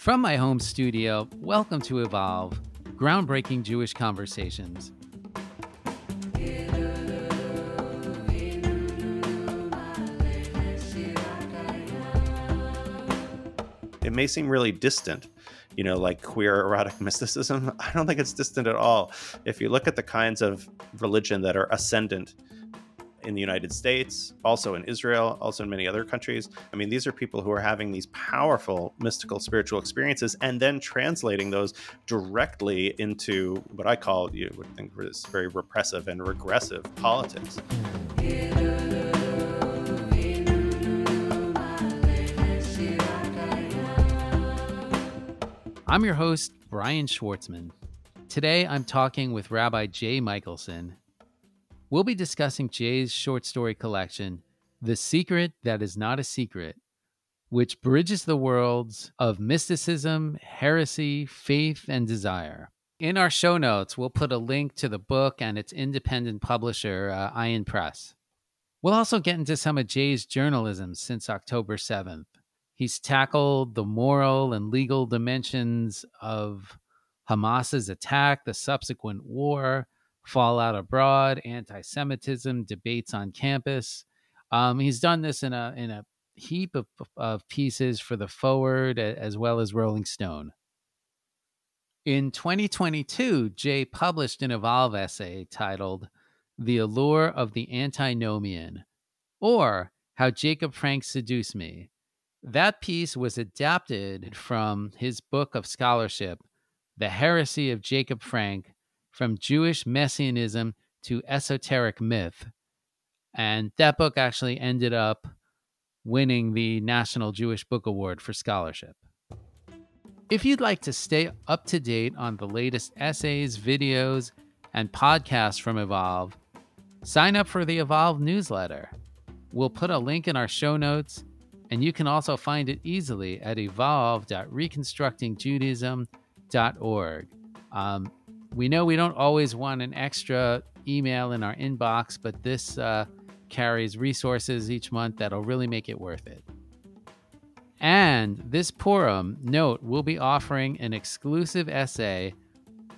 From my home studio, welcome to Evolve, groundbreaking Jewish conversations. It may seem really distant, you know, like queer erotic mysticism. I don't think it's distant at all. If you look at the kinds of religion that are ascendant in the United States, also in Israel, also in many other countries. I mean, these are people who are having these powerful mystical spiritual experiences and then translating those directly into what I call you would think is very repressive and regressive politics. I'm your host, Brian Schwartzman. Today I'm talking with Rabbi Jay Michaelson. We'll be discussing Jay's short story collection, The Secret That Is Not a Secret, which bridges the worlds of mysticism, heresy, faith, and desire. In our show notes, we'll put a link to the book and its independent publisher, uh, Ayin Press. We'll also get into some of Jay's journalism since October 7th. He's tackled the moral and legal dimensions of Hamas's attack, the subsequent war, fallout abroad, anti-Semitism, debates on campus. Um, he's done this in a in a heap of, of pieces for the Forward as well as Rolling Stone. In 2022, Jay published an Evolve essay titled "The Allure of the Antinomian," or "How Jacob Frank Seduced Me." That piece was adapted from his book of scholarship, The Heresy of Jacob Frank From Jewish Messianism to Esoteric Myth. And that book actually ended up winning the National Jewish Book Award for scholarship. If you'd like to stay up to date on the latest essays, videos, and podcasts from Evolve, sign up for the Evolve newsletter. We'll put a link in our show notes and you can also find it easily at evolve.reconstructingjudaism.org. Um, we know we don't always want an extra email in our inbox, but this uh, carries resources each month that'll really make it worth it. And this Purim, note, we'll be offering an exclusive essay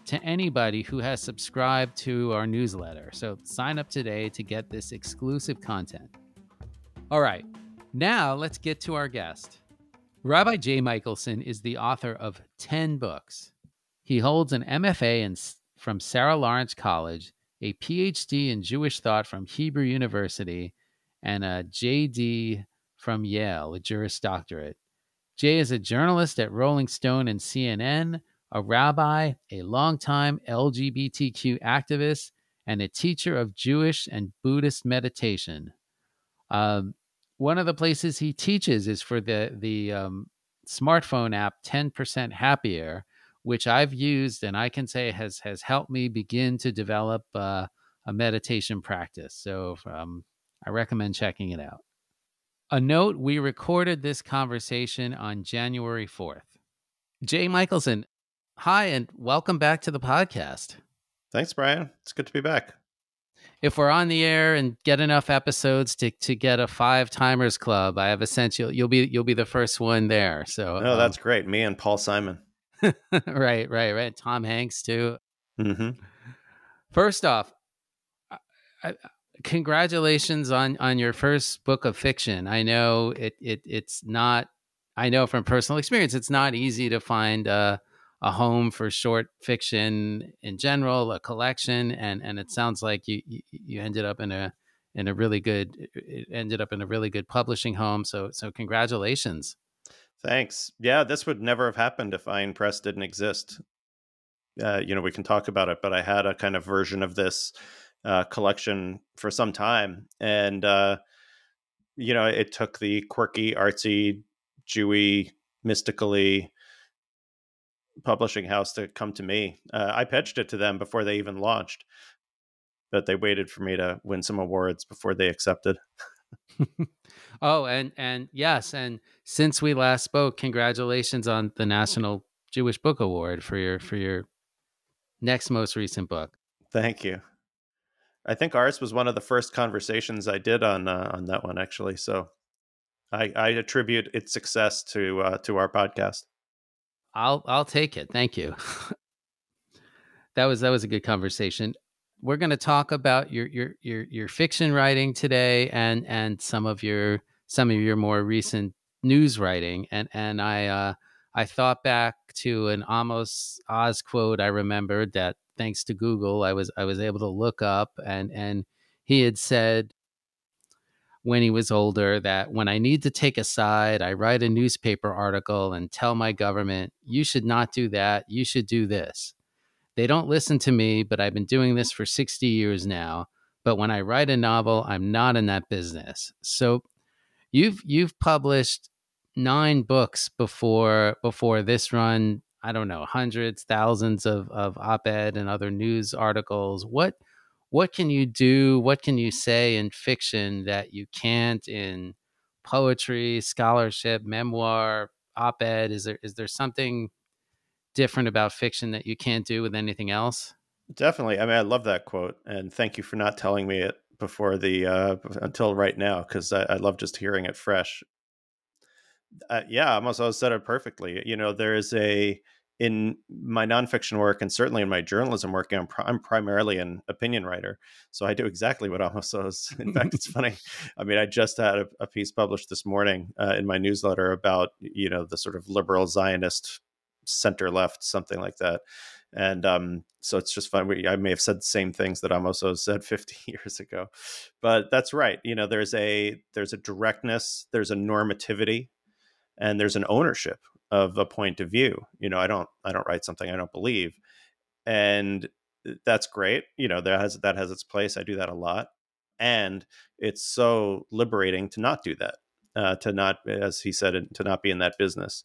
to anybody who has subscribed to our newsletter. So sign up today to get this exclusive content. All right, now, let's get to our guest. Rabbi Jay Michaelson is the author of 10 books. He holds an MFA in, from Sarah Lawrence College, a PhD in Jewish thought from Hebrew University, and a JD from Yale, a Juris Doctorate. Jay is a journalist at Rolling Stone and CNN, a rabbi, a longtime LGBTQ activist, and a teacher of Jewish and Buddhist meditation. Um, one of the places he teaches is for the the um, smartphone app 10% happier which i've used and i can say has has helped me begin to develop uh, a meditation practice so um, i recommend checking it out a note we recorded this conversation on january 4th jay michaelson hi and welcome back to the podcast thanks brian it's good to be back if we're on the air and get enough episodes to to get a five timers club, I have a sense you'll you'll be you'll be the first one there. So oh, um, that's great. Me and Paul Simon. right, right, right. Tom Hanks too. Mm-hmm. First off, I, I, congratulations on on your first book of fiction. I know it it it's not. I know from personal experience, it's not easy to find. Uh, a home for short fiction in general, a collection, and and it sounds like you you ended up in a in a really good it ended up in a really good publishing home. So so congratulations. Thanks. Yeah, this would never have happened if Ayin Press didn't exist. Uh, you know, we can talk about it, but I had a kind of version of this uh, collection for some time, and uh, you know, it took the quirky, artsy, Jewy, mystically publishing house to come to me. Uh, I pitched it to them before they even launched, but they waited for me to win some awards before they accepted. oh, and and yes, and since we last spoke, congratulations on the National Jewish Book Award for your for your next most recent book. Thank you. I think ours was one of the first conversations I did on uh, on that one actually. So I, I attribute its success to uh, to our podcast. I'll I'll take it. Thank you. that was that was a good conversation. We're going to talk about your your your your fiction writing today and and some of your some of your more recent news writing and and I uh I thought back to an Amos Oz quote I remembered that thanks to Google I was I was able to look up and and he had said when he was older that when I need to take a side, I write a newspaper article and tell my government, you should not do that. You should do this. They don't listen to me, but I've been doing this for 60 years now. But when I write a novel, I'm not in that business. So you've you've published nine books before before this run. I don't know, hundreds, thousands of, of op-ed and other news articles. What what can you do? What can you say in fiction that you can't in poetry, scholarship, memoir, op-ed? Is there is there something different about fiction that you can't do with anything else? Definitely. I mean, I love that quote, and thank you for not telling me it before the uh, until right now because I, I, love just hearing it fresh. Uh, yeah, Amos Oz said it perfectly. You know, there is a in my nonfiction work and certainly in my journalism work, I'm, I'm primarily an opinion writer. So I do exactly what Amos says. In fact, it's funny. I mean, I just had a, a piece published this morning uh, in my newsletter about, you know, the sort of liberal Zionist center left, something like that. And um, so it's just fun. We, I may have said the same things that Amos Oz said 50 years ago, but that's right. You know, there's a there's a directness, there's a normativity, and there's an ownership of a point of view. You know, I don't I don't write something I don't believe, and that's great. You know, that has that has its place. I do that a lot, and it's so liberating to not do that. Uh, to not, as he said, to not be in that business.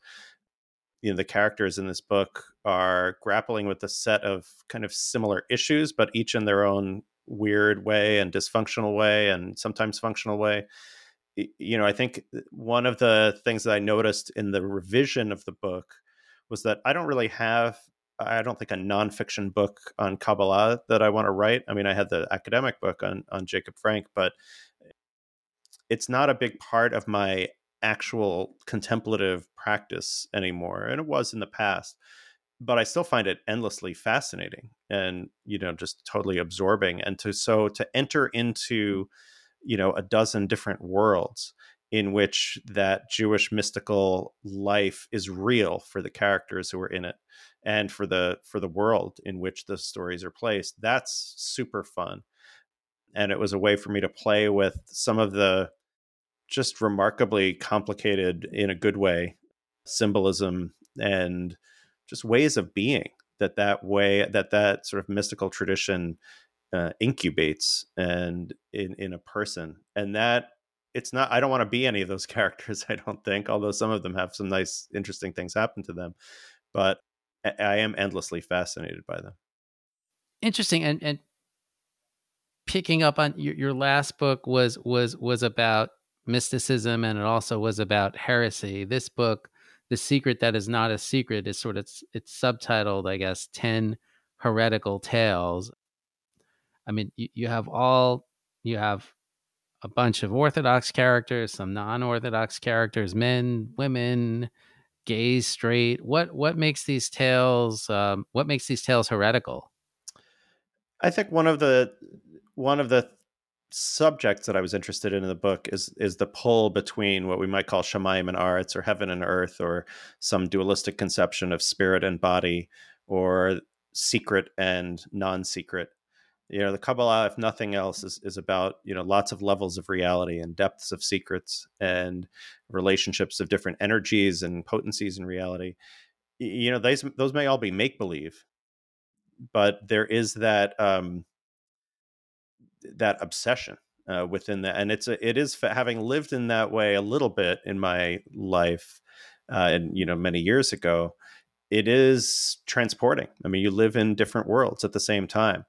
You know, the characters in this book are grappling with a set of kind of similar issues, but each in their own weird way and dysfunctional way, and sometimes functional way you know, I think uh, one of the things that I noticed in the revision of the book was that I don't really have, I don't think a nonfiction book on Kabbalah that I want to write. I mean, I had the academic book on on Jacob Frank, but it's not a big part of my actual contemplative practice anymore, and it was in the past. But I still find it endlessly fascinating, and you know, just totally absorbing. And to so to enter mm. into you know a dozen different worlds in which that Jewish mystical life is real for the characters who are in it and for the for the world in which the stories are placed that's super fun and it was a way for me to play with some of the just remarkably complicated in a good way symbolism and just ways of being that that way that that sort of mystical tradition uh, incubates and in in a person. And that it's not i don't want to be any of those characters i don't think although some of them have some nice interesting things happen to them but i, I am endlessly fascinated by them. Interesting and and picking up on your, your last book was was was about mysticism and it also was about heresy this book the secret that is not a secret is sort of it's, subtitled i guess 10 heretical tales I mean, you, you have all you have a bunch of Orthodox characters, some non-Orthodox characters, men, women, gays, straight. What what makes these tales? Um, what makes these tales heretical? I think one of the one of the subjects that I was interested in in the book is is the pull between what we might call shamayim and aretz, or heaven and earth, or some dualistic conception of spirit and body, or secret and non-secret. You know the kabbalah if nothing else is, is about you know lots of levels of reality and depths of secrets and relationships of different energies and potencies in reality. You know those those may all be make believe but there is that um that obsession uh, within that and it's a, it is having lived in that way a little bit in my life uh, and you know many years ago it is transporting. I mean you live in different worlds at the same time.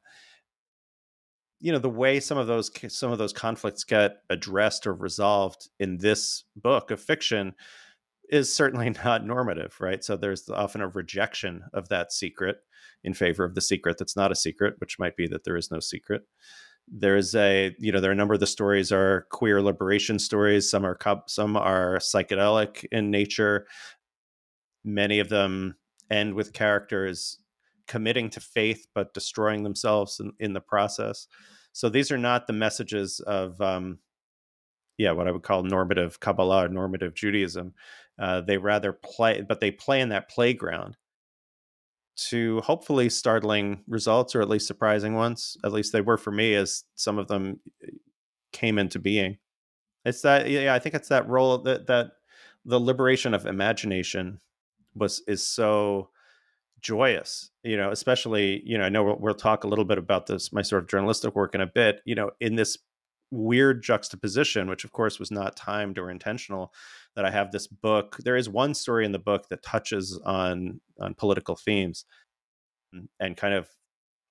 You know the way some of those some of those conflicts get addressed or resolved in this book of fiction is certainly not normative right? So there's often a rejection of that secret in favor of the secret that's not a secret which might be that there is no secret there's a you know there are a number of the stories are queer liberation stories some are some are psychedelic in nature many of them end with characters committing to faith but destroying themselves in, in the process. So these are not the messages of, um, yeah, what I would call normative Kabbalah or normative Judaism. Uh, they rather play, but they play in that playground to hopefully startling results or at least surprising ones. At least they were for me, as some of them eh, came into being. It's that, yeah, I think it's that role that that the liberation of imagination was is so joyous you know especially you know i know we'll, we'll, talk a little bit about this my sort of journalistic work in a bit you know in this weird juxtaposition which of course was not timed or intentional that i have this book there is one story in the book that touches on on political themes mm, and kind of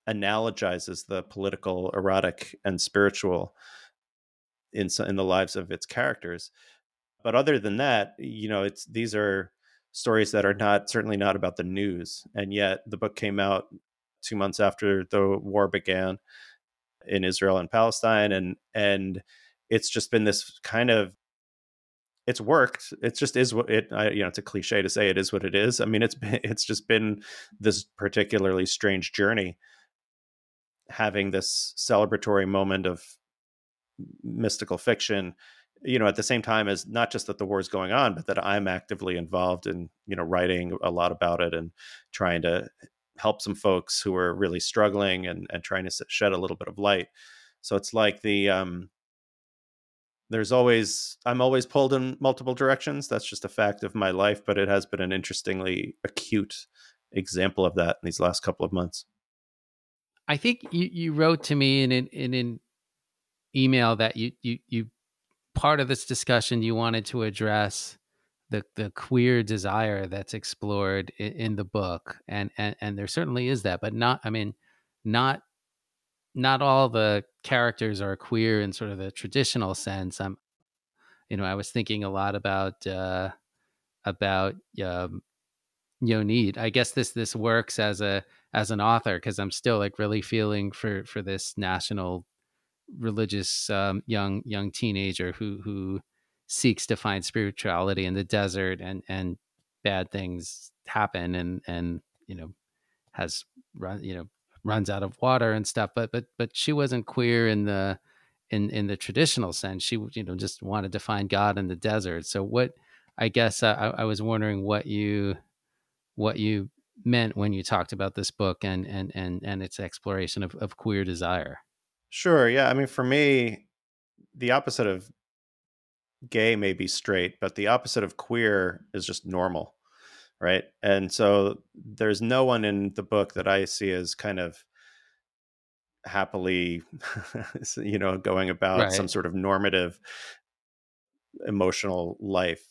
analogizes the political erotic and spiritual in in the lives of its characters but other than that you know it's these are stories that are not certainly not about the news. And yet the book came out two months after the war began in Israel and Palestine, and and it's just been this kind of it's worked. It just is what it. I, you know, it's a cliche to say it is what it is. I mean, it's been, it's just been this particularly strange journey, having this celebratory moment of mystical fiction you know at the same time as not just that the war is going on but that i'm actively involved in you know writing a lot about it and trying to help some folks who are really struggling and and trying to shed a little bit of light so it's like the um there's always i'm always pulled in multiple directions that's just a fact of my life but it has been an interestingly acute example of that in these last couple of months. I think you, you wrote to me in an, in an email that you you you part of this discussion you wanted to address the the queer desire that's explored in, in, the book and, and and there certainly is that but not i mean not not all the characters are queer in sort of the traditional sense i'm you know i was thinking a lot about uh about um Yonit. I guess this this works as a as an author because I'm still like really feeling for for this national religious um, young young teenager who who seeks to find spirituality in the desert and and bad things happen and and you know has run you know runs out of water and stuff but but but she wasn't queer in the in in the traditional sense she you know just wanted to find god in the desert so what i guess uh, I, I was wondering what you what you meant when you talked about this book and and and and its exploration of, of queer desire Sure. Yeah. I mean, for me, the opposite of gay may be straight, but the opposite of queer is just normal. Right. And so there's no one in the book that I see as kind of happily, you know, going about right. some sort of normative emotional life.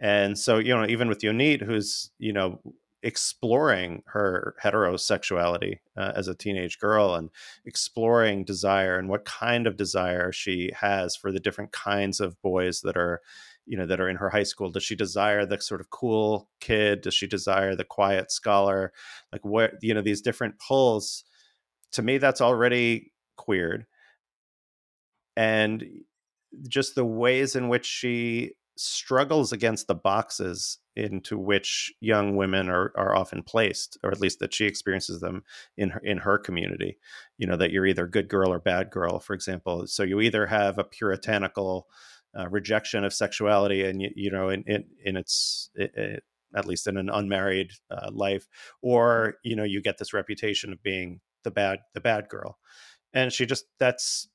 And so, you know, even with Yonit, who's, you know, exploring her heterosexuality uh, as a teenage girl and exploring desire and what kind of desire she has for the different kinds of boys that are you know that are in her high school does she desire the sort of cool kid does she desire the quiet scholar like what you know these different pulls to me that's already queered and just the ways in which she struggles against the boxes into which young women are, are often placed, or at least that she experiences them in her, in her community. You know that you're either good girl or bad girl, for example. So you either have a puritanical uh, rejection of sexuality, and you, know in in, in its it, it, at least in an unmarried uh, life, or you know you get this reputation of being the bad the bad girl, and she just that's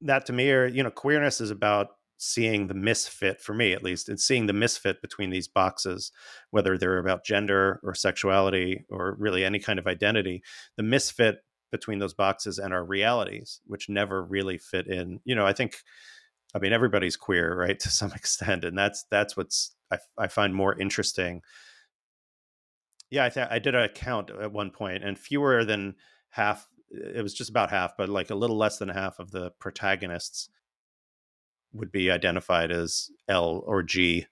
that to me or you know queerness is about seeing the misfit for me at least and seeing the misfit between these boxes whether they're about gender or sexuality or really any kind of identity the misfit between those boxes and our realities which never really fit in. You know i think i mean everybody's queer right to some extent and that's that's what's i, I find more interesting yeah i th- i did a count at one point and fewer than half it was just about half but like a little less than half of the protagonists would be identified as L or G,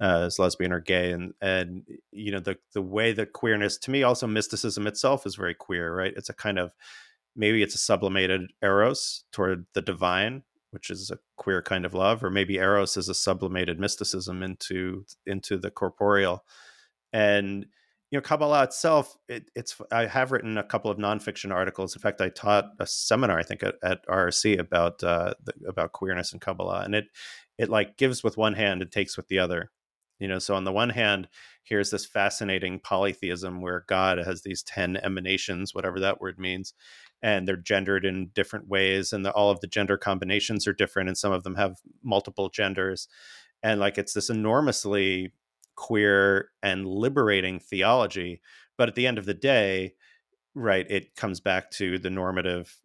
uh, as lesbian or gay, and and you know the the way that queerness to me also mysticism itself is very queer, right? It's a kind of maybe it's a sublimated eros toward the divine, which is a queer kind of love, or maybe eros is a sublimated mysticism into into the corporeal, and you know, Kabbalah itself, it, it's I have written a couple of nonfiction articles. In fact, I taught a seminar, I think, at, at RRC about uh, the, about queerness and Kabbalah, and it it like gives with one hand and takes with the other. You know, so on the one hand, here's this fascinating polytheism where God has these ten emanations, whatever that word means, and they're gendered in different ways, and the, all of the gender combinations are different, and some of them have multiple genders, and like it's this enormously queer and liberating theology but at the end of the day right it comes back to the normative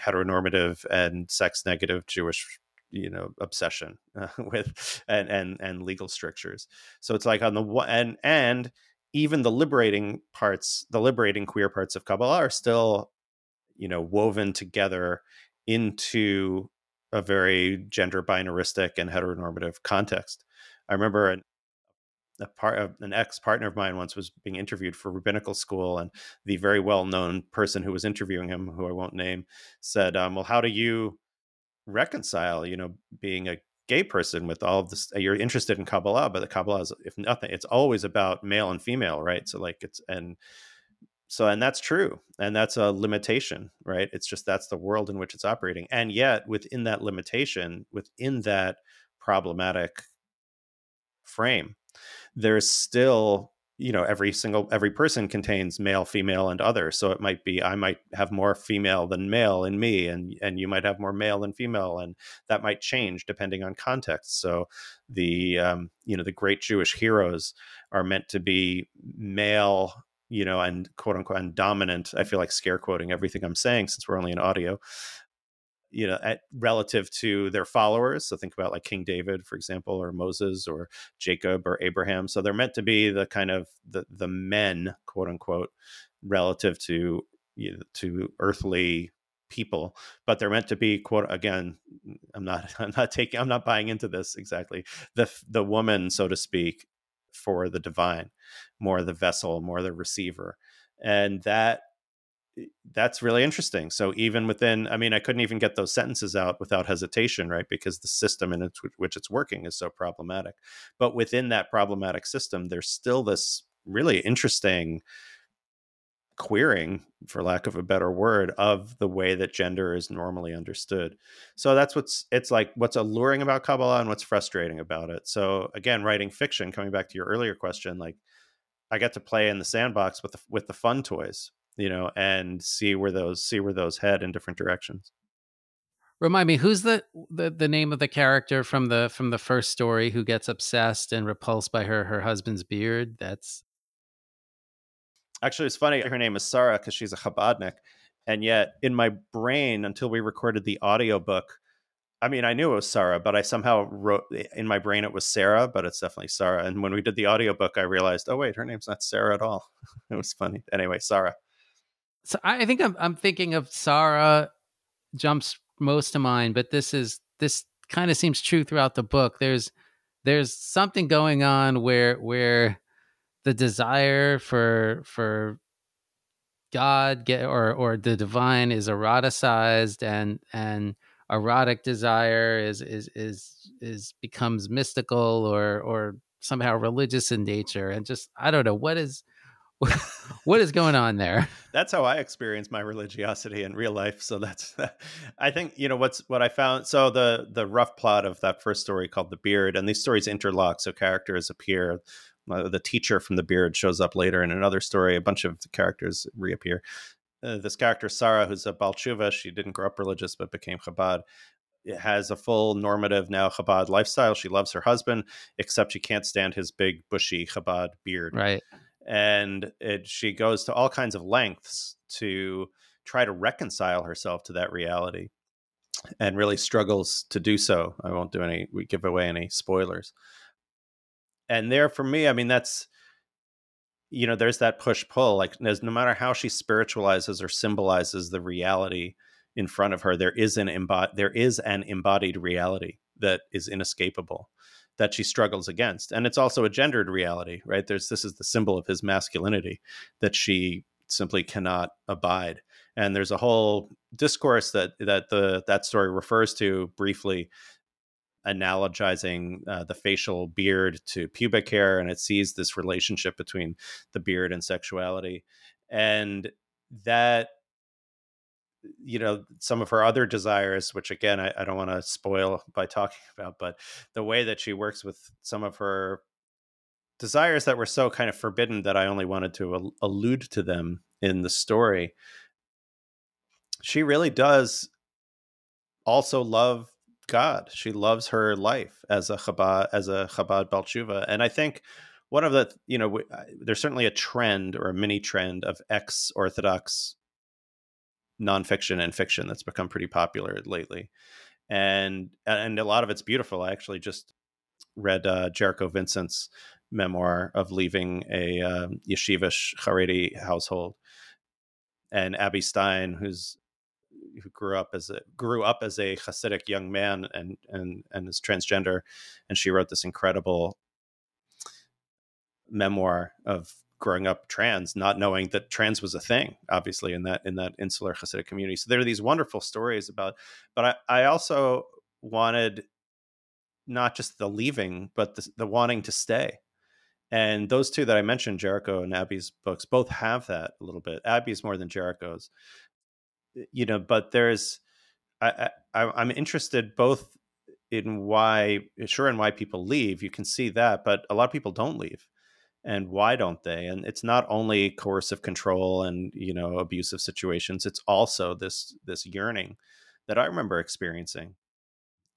heteronormative and sex negative jewish you know obsession uh, with and and and legal strictures. So it's like on the one and and even the liberating parts the liberating queer parts of kabbalah are still you know woven together into a very gender binaristic and heteronormative context. I remember an, a part of an ex partner of mine once was being interviewed for rabbinical school, and the very well known person who was interviewing him, who I won't name, said, um, "Well, how do you reconcile, you know, being a gay person with all of this? Uh, you're interested in Kabbalah, but the Kabbalah is, if nothing, it's always about male and female, right? So like it's and." So, and that's true. And that's a limitation, right? It's just that's the world in which it's operating. And yet, within that limitation, within that problematic frame, there's still you know every single every person contains male female and other. So it might be i might have more female than male in me and and you might have more male than female and that might change depending on context. So the um, you know the great jewish heroes are meant to be male you know and quote unquote and dominant. I feel like scare quoting everything i'm saying since we're only in audio you know at, relative to their followers. So think about like king david for example or moses or jacob or abraham. So they're meant to be the kind of the the men quote unquote relative to you know, to earthly people. But they're meant to be quote again i'm not i'm not taking i'm not buying into this exactly. The the woman so to speak for the divine more the vessel more the receiver. And that that's really interesting. So even within, I mean, I couldn't even get those sentences out without hesitation, right? Because the system in which it's working is so problematic. But within that problematic system, there's still this really interesting queering, for lack of a better word, of the way that gender is normally understood. So that's what's it's like what's alluring about Kabbalah and what's frustrating about it. So again, writing fiction, coming back to your earlier question, like I get to play in the sandbox with the with the fun toys, you know, and see where those see where those head in different directions. Remind me, who's the, the the name of the character from the from the first story who gets obsessed and repulsed by her her husband's beard? That's actually it's funny. Her name is Sarah because she's a Chabadnik, and yet in my brain, until we recorded the audiobook, I mean, I knew it was Sarah, but I somehow wrote eh, in my brain it was Sarah, but it's definitely Sarah. And when we did the audiobook, I realized, oh wait, her name's not Sarah at all. it was funny. Anyway, Sarah so I think I'm I'm thinking of Sarah jumps most to mind, but this is this kind of seems true throughout the book. There's there's something going on where where the desire for for God get or or the divine is eroticized and and erotic desire is is is is becomes mystical or or somehow religious in nature and just I don't know what is what is going on there? That's how I experience my religiosity in real life. So that's, I think you know what's what I found. So the the rough plot of that first story called the Beard, and these stories interlock. So characters appear. Uh, the teacher from the Beard shows up later in another story. A bunch of characters reappear. Uh, this character Sarah, who's a baal teshuva, she didn't grow up religious but became Chabad. It has a full normative now Chabad lifestyle. She loves her husband, except she can't stand his big bushy Chabad beard. Right and it, she goes to all kinds of lengths to try to reconcile herself to that reality and really struggles to do so. I won't do any we give away any spoilers. And there for me i mean that's you know there's that push pull like no matter how she spiritualizes or symbolizes the reality in front of her there is an embod- there is an embodied reality that is inescapable that she struggles against and it's also a gendered reality right? There's this is the symbol of his masculinity that she simply cannot abide. And there's a whole discourse that that the that story refers to briefly analogizing uh, the facial beard to pubic hair, and it sees this relationship between the beard and sexuality, and that you know some of her other desires which again i, I don't want to spoil by talking about but the way that she works with some of her desires that were so kind of forbidden that i only wanted to al- allude to them in the story she really does also love god. She loves her life as a chabad as a chabad baal teshuva and i think one of the you know there's certainly a trend or a mini trend of ex orthodox nonfiction and fiction that's become pretty popular lately, and and a lot of it's beautiful. I actually just read uh, Jericho Vincent's memoir of leaving a uh, yeshivish Haredi household, and Abby Stein, who's who grew up as a grew up as a Hasidic young man and and and is transgender, and she wrote this incredible memoir of growing up trans, not knowing that trans was a thing, obviously in that in that insular Hasidic community. So there are these wonderful stories about, but I, I also wanted not just the leaving, but the, the wanting to stay. And those two that I mentioned, Jericho and Abby's books, both have that a little bit. Abby's more than Jericho's, you know. But there's, I, I I'm interested both in why, sure, and why people leave. You can see that, but a lot of people don't leave and why don't they? And it's not only coercive control and you know abusive situations it's also this this yearning that i remember experiencing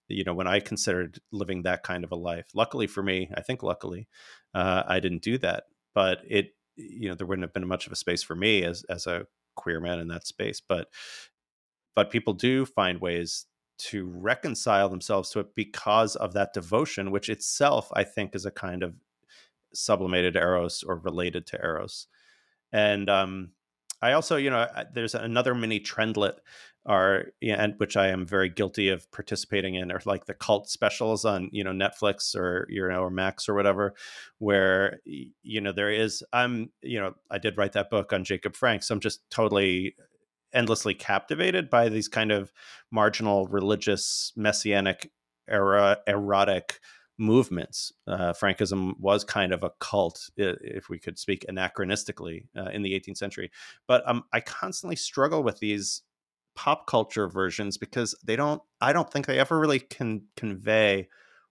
you know when i considered living that kind of a life. Luckily for me i think luckily uh, i didn't do that but it you know there wouldn't have been much of a space for me as as a queer man in that space but but people do find ways to reconcile themselves to it because of that devotion which itself i think is a kind of sublimated eros or related to eros. And um i also you know there's another mini trendlet are and which i am very guilty of participating in or like the cult specials on you know netflix or you know or max or whatever where you know there is i'm you know i did write that book on jacob frank so i'm just totally endlessly captivated by these kind of marginal religious messianic era erotic movements. Uh, Frankism was kind of a cult, if we could speak anachronistically, uh, in the 18th century. But um, I constantly struggle with these pop culture versions because they don't. I don't think they ever really can convey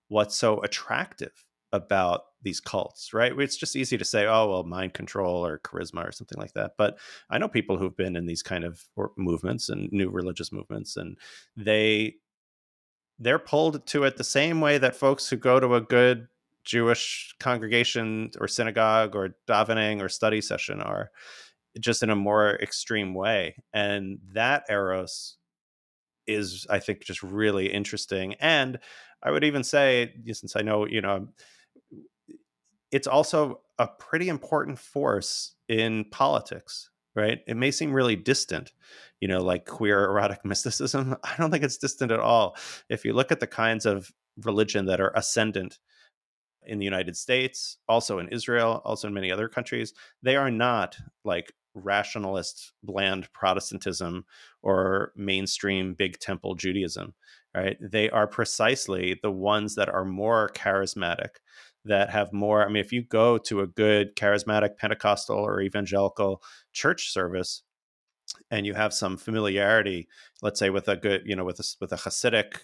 what's so attractive about these cults, right? It's just easy to say, oh, well, mind control or charisma or something like that. But I know people who've been in these kind of movements and new religious movements, and they they're pulled to it the same way that folks who go to a good Jewish congregation or synagogue or davening or study session are, just in a more extreme way. And that eros is, I think, just really interesting. And I would even say, since I know, you know, it's also a pretty important force in politics right? It may seem really distant, you know, like queer erotic mysticism. I don't think it's distant at all. If you look at the kinds of religion that are ascendant in the United States, also in Israel, also in many other countries, they are not like rationalist, bland Protestantism or mainstream big temple Judaism, right? They are precisely the ones that are more charismatic, that have more. I mean, if you go to a good charismatic Pentecostal or evangelical church service, and you have some familiarity, let's say with a good, you know, with a with a Hasidic,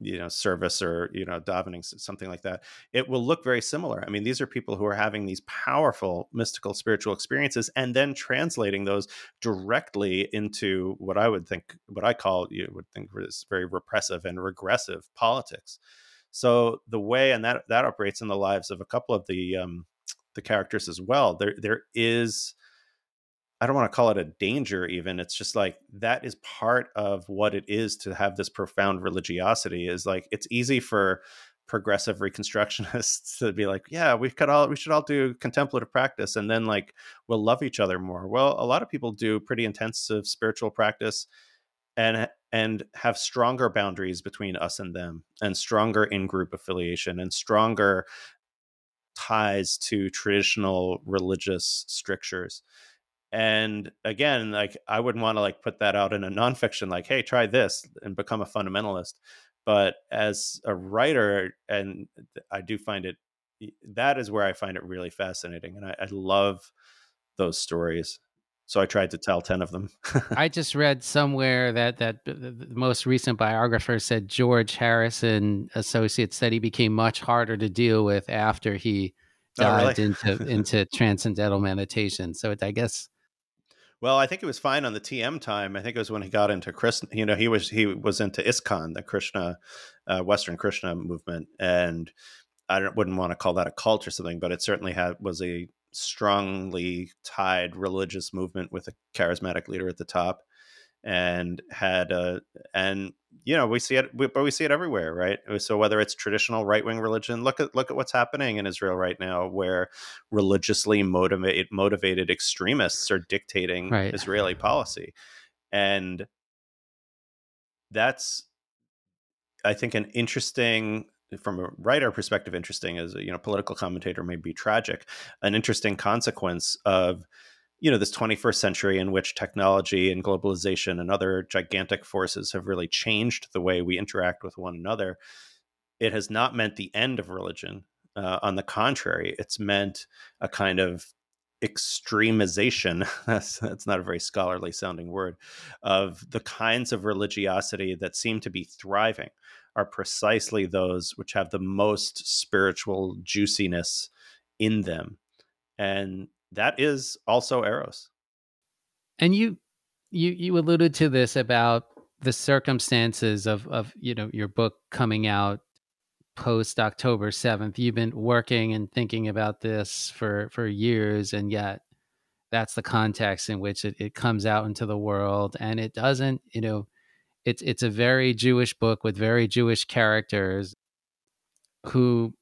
you know, service or you know, davening, something like that, it will look very similar. I mean, these are people who are having these powerful mystical spiritual experiences, and then translating those directly into what I would think, what I call you would think is very repressive and regressive politics. So the way and that that operates in the lives of a couple of the um, the characters as well. There there is I don't want to call it a danger even. It's just like that is part of what it is to have this profound religiosity is like it's easy for progressive reconstructionists to be like, yeah, we could all we should all do contemplative practice and then like we'll love each other more. Well, a lot of people do pretty intensive spiritual practice and and have stronger boundaries between us and them and stronger in-group affiliation and stronger ties to traditional religious strictures and again like i wouldn't want to like put that out in a nonfiction like hey try this and become a fundamentalist but as a writer and i do find it that is where i find it really fascinating and i, I love those stories so I tried to tell 10 of them. I just read somewhere that that the most recent biographer said George Harrison Associates said he became much harder to deal with after he dived oh, really? into into transcendental meditation. So it, I guess well, I think it was fine on the TM time. I think it was when he got into Krishna. You know, he was he was into ISKCON, the Krishna, uh, Western Krishna movement, and I wouldn't want to call that a cult or something, but it certainly had was a strongly tied religious movement with a charismatic leader at the top and had a and you know we see it we, but we see it everywhere right uh, so whether it's traditional right-wing religion look at look at what's happening in israel right now where religiously motivated motivated extremists are dictating right. israeli policy and that's i think an interesting from a writer perspective interesting as a you know political commentator may be tragic an interesting consequence of you know this 21st century in which technology and globalization and other gigantic forces have really changed the way we interact with one another it has not meant the end of religion uh, on the contrary it's meant a kind of extremization that's that's not a very scholarly sounding word of the kinds of religiosity that seem to be thriving are precisely those which have the most spiritual juiciness in them. And that is also Eros. And you you you alluded to this about the circumstances of of you know your book coming out post October 7th. You've been working and thinking about this for for years and yet that's the context in which it, it comes out into the world and it doesn't, you know, it's it's a very Jewish book with very Jewish characters who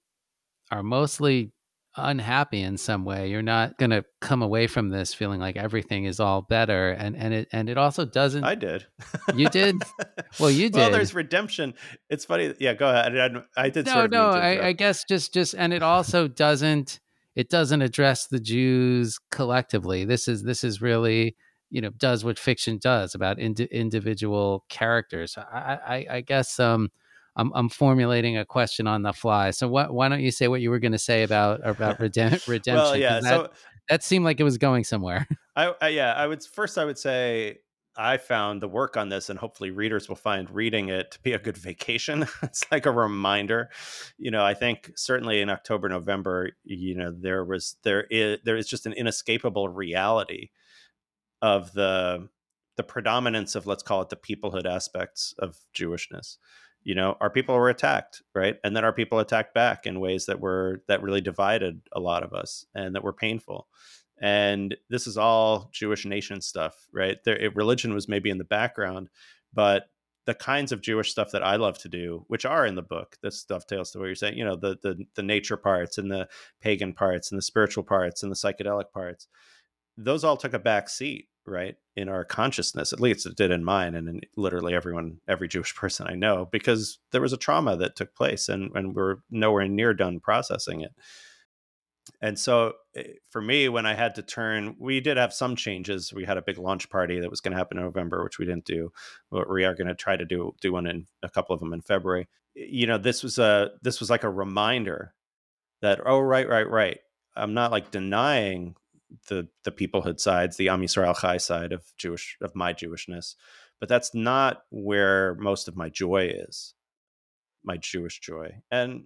are mostly unhappy in some way. You're not going to come away from this feeling like everything is all better and and it and it also doesn't I did. You did? Well, you did. Well, there's redemption. It's funny. Yeah, go ahead. I, I did No, no, I, I guess just just and it also doesn't it doesn't address the Jews collectively. This is this is really you know does what fiction does about ind- individual characters. I, I, I guess um, I'm, I'm formulating a question on the fly. So what, why don't you say what you were going to say about about redem- redemption? well, yeah. That, so that seemed like it was going somewhere. I, I yeah. I would first I would say I found the work on this, and hopefully readers will find reading it to be a good vacation. it's like a reminder. You know, I think certainly in October, November, you know, there was there is there is just an inescapable reality of the the predominance of let's call it the peoplehood aspects of Jewishness. You know, our people were attacked, right? And then our people attacked back in ways that were that really divided a lot of us and that were painful. And this is all Jewish nation stuff, right? There, it, religion was maybe in the background, but the kinds of Jewish stuff that I love to do, which are in the book, this dovetails to what you're saying, you know, the the the nature parts and the pagan parts and the spiritual parts and the psychedelic parts those all took a back seat right in our consciousness at least it did in mine and in literally everyone every jewish person i know because there was a trauma that took place and, and we're nowhere near done processing it. And so eh, for me when i had to turn we did have some changes. We had a big launch party that was going to happen in november which we didn't do but we are going to try to do do one in a couple of them in february. You know this was a this was like a reminder that oh right right right. I'm not like denying the the peoplehood sides, the Am Yisrael Chai side of Jewish of my Jewishness, but that's not where most of my joy is, my Jewish joy, and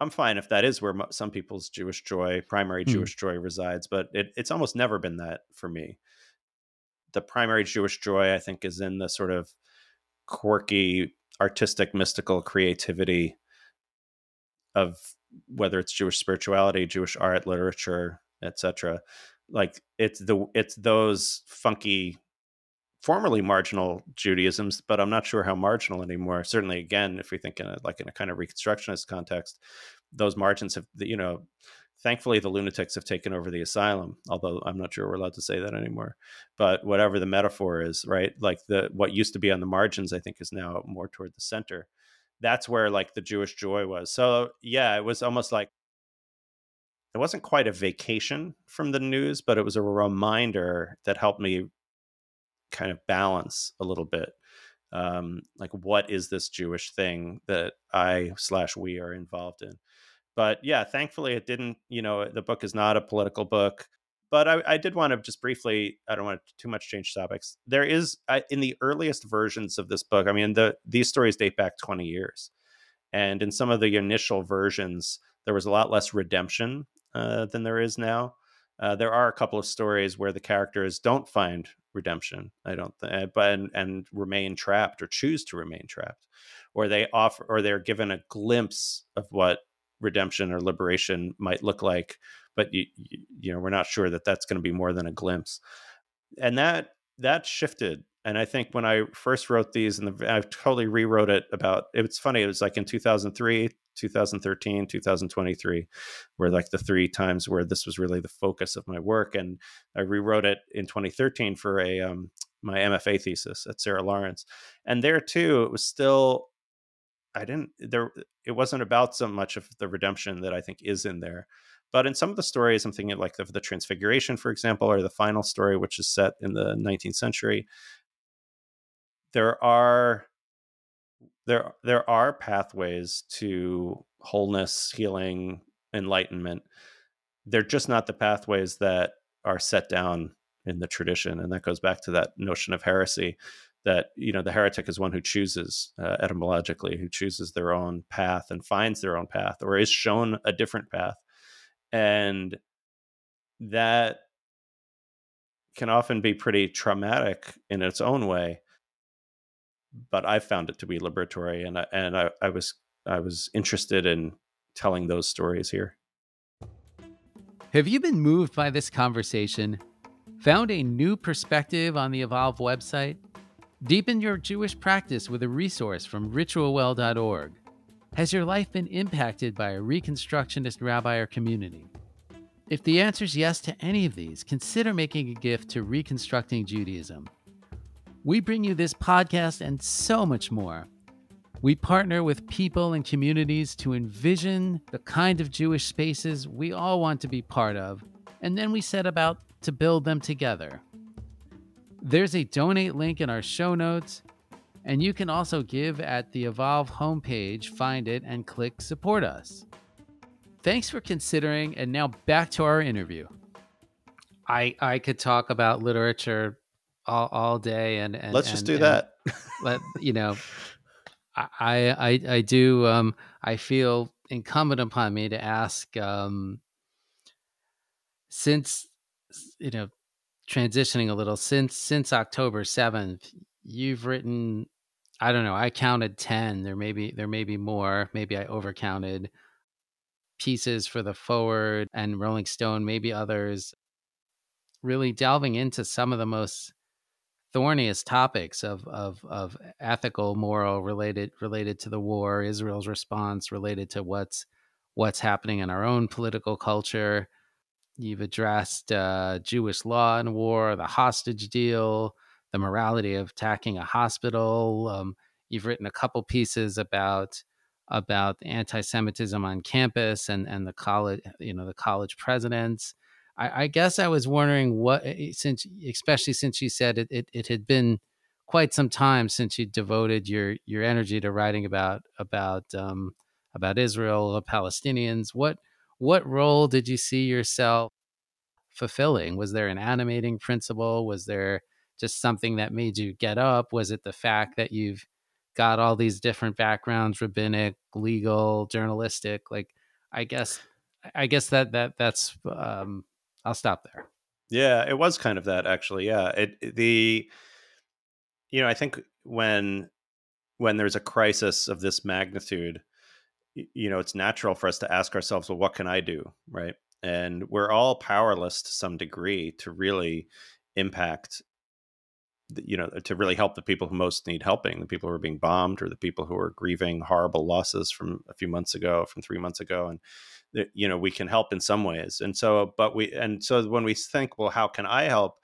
I'm fine if that is where some people's Jewish joy, primary mm. Jewish joy, resides. But it, it's almost never been that for me. The primary Jewish joy, I think, is in the sort of quirky, artistic, mystical creativity of whether it's Jewish spirituality, Jewish art, literature, etc. Like it's the it's those funky formerly marginal Judaisms, but I'm not sure how marginal anymore. Certainly, again, if we think in a, like in a kind of Reconstructionist context, those margins have, you know, thankfully the lunatics have taken over the asylum. Although I'm not sure we're allowed to say that anymore. But whatever the metaphor is, right? Like the what used to be on the margins, I think, is now more toward the center. That's where like the Jewish joy was. So yeah, it was almost like it wasn't quite a vacation from the news, but it was a reminder that helped me kind of balance a little bit um, like what is this Jewish thing that I slash we are involved in. But yeah, thankfully it didn't. You know, the book is not a political book. But I, I did want to just briefly. I don't want to too much change topics. There is I, in the earliest versions of this book. I mean, the these stories date back twenty years, and in some of the initial versions, there was a lot less redemption uh, than there is now. Uh, there are a couple of stories where the characters don't find redemption. I don't think, uh, but and, and remain trapped or choose to remain trapped, or they offer or they're given a glimpse of what redemption or liberation might look like, but you you know we're not sure that that's going to be more than a glimpse, and that that shifted. And I think when I first wrote these, and the, I totally rewrote it about. It's funny. It was like in 2003, 2013, 2023 were like the three times where this was really the focus of my work. And I rewrote it in 2013 for a um, my MFA thesis at Sarah Lawrence. And there too, it was still I didn't there it wasn't about so much of the redemption that I think is in there. But in some of the stories, I'm thinking like the, the Transfiguration, for example, or the final story, which is set in the 19th century. There are there there are pathways to wholeness, healing, enlightenment. They're just not the pathways that are set down in the tradition, and that goes back to that notion of heresy. That you know, the heretic is one who chooses uh, etymologically, who chooses their own path and finds their own path, or is shown a different path, and that can often be pretty traumatic in its own way but I found it to be liberatory, and I, and I, I was I was interested in telling those stories here. Have you been moved by this conversation? Found a new perspective on the Evolve website? Deepen your Jewish practice with a resource from ritualwell.org. Has your life been impacted by a Reconstructionist rabbi or community? If the answer is yes to any of these, consider making a gift to Reconstructing Judaism. We bring you this podcast and so much more. We partner with people and communities to envision the kind of Jewish spaces we all want to be part of, and then we set about to build them together. There's a donate link in our show notes, and you can also give at the Evolve homepage, find it, and click support us. Thanks for considering, and now back to our interview. I, I could talk about literature all, all day and, and let's just and, do that. let you know I, I i do um i feel incumbent upon me to ask um since you know transitioning a little since since october 7th you've written i don't know i counted 10 there may be there may be more maybe i overcounted pieces for the forward and rolling stone maybe others. Really delving into some of the most thorniest topics of of of ethical, moral related related to the war, Israel's response related to what's what's happening in our own political culture. You've addressed uh, Jewish law and war, the hostage deal, the morality of attacking a hospital. Um, you've written a couple pieces about about anti-Semitism on campus and and the college, you know, the college presidents. I, I, guess I was wondering what, eh, eh, since especially since you said it, it, it had been quite some time since you devoted your your energy to writing about about um, about Israel, the Palestinians. What what role did you see yourself fulfilling? Was there an animating principle? Was there just something that made you get up? Was it the fact that you've got all these different backgrounds, rabbinic, legal, journalistic? Like, I guess, I guess that that that's um, I'll stop there. Yeah, it was kind of that actually. Yeah, it the you know I think when when there's a crisis of this magnitude, you know, it's natural for us to ask ourselves, well, what can I do, right? And we're all powerless to some degree to really impact you know to really help the people who most need helping the people who are being bombed or the people who are grieving horrible losses from a few months ago from three months ago and Eh, you know we can help in some ways. And so but we and so when we think well how can i help?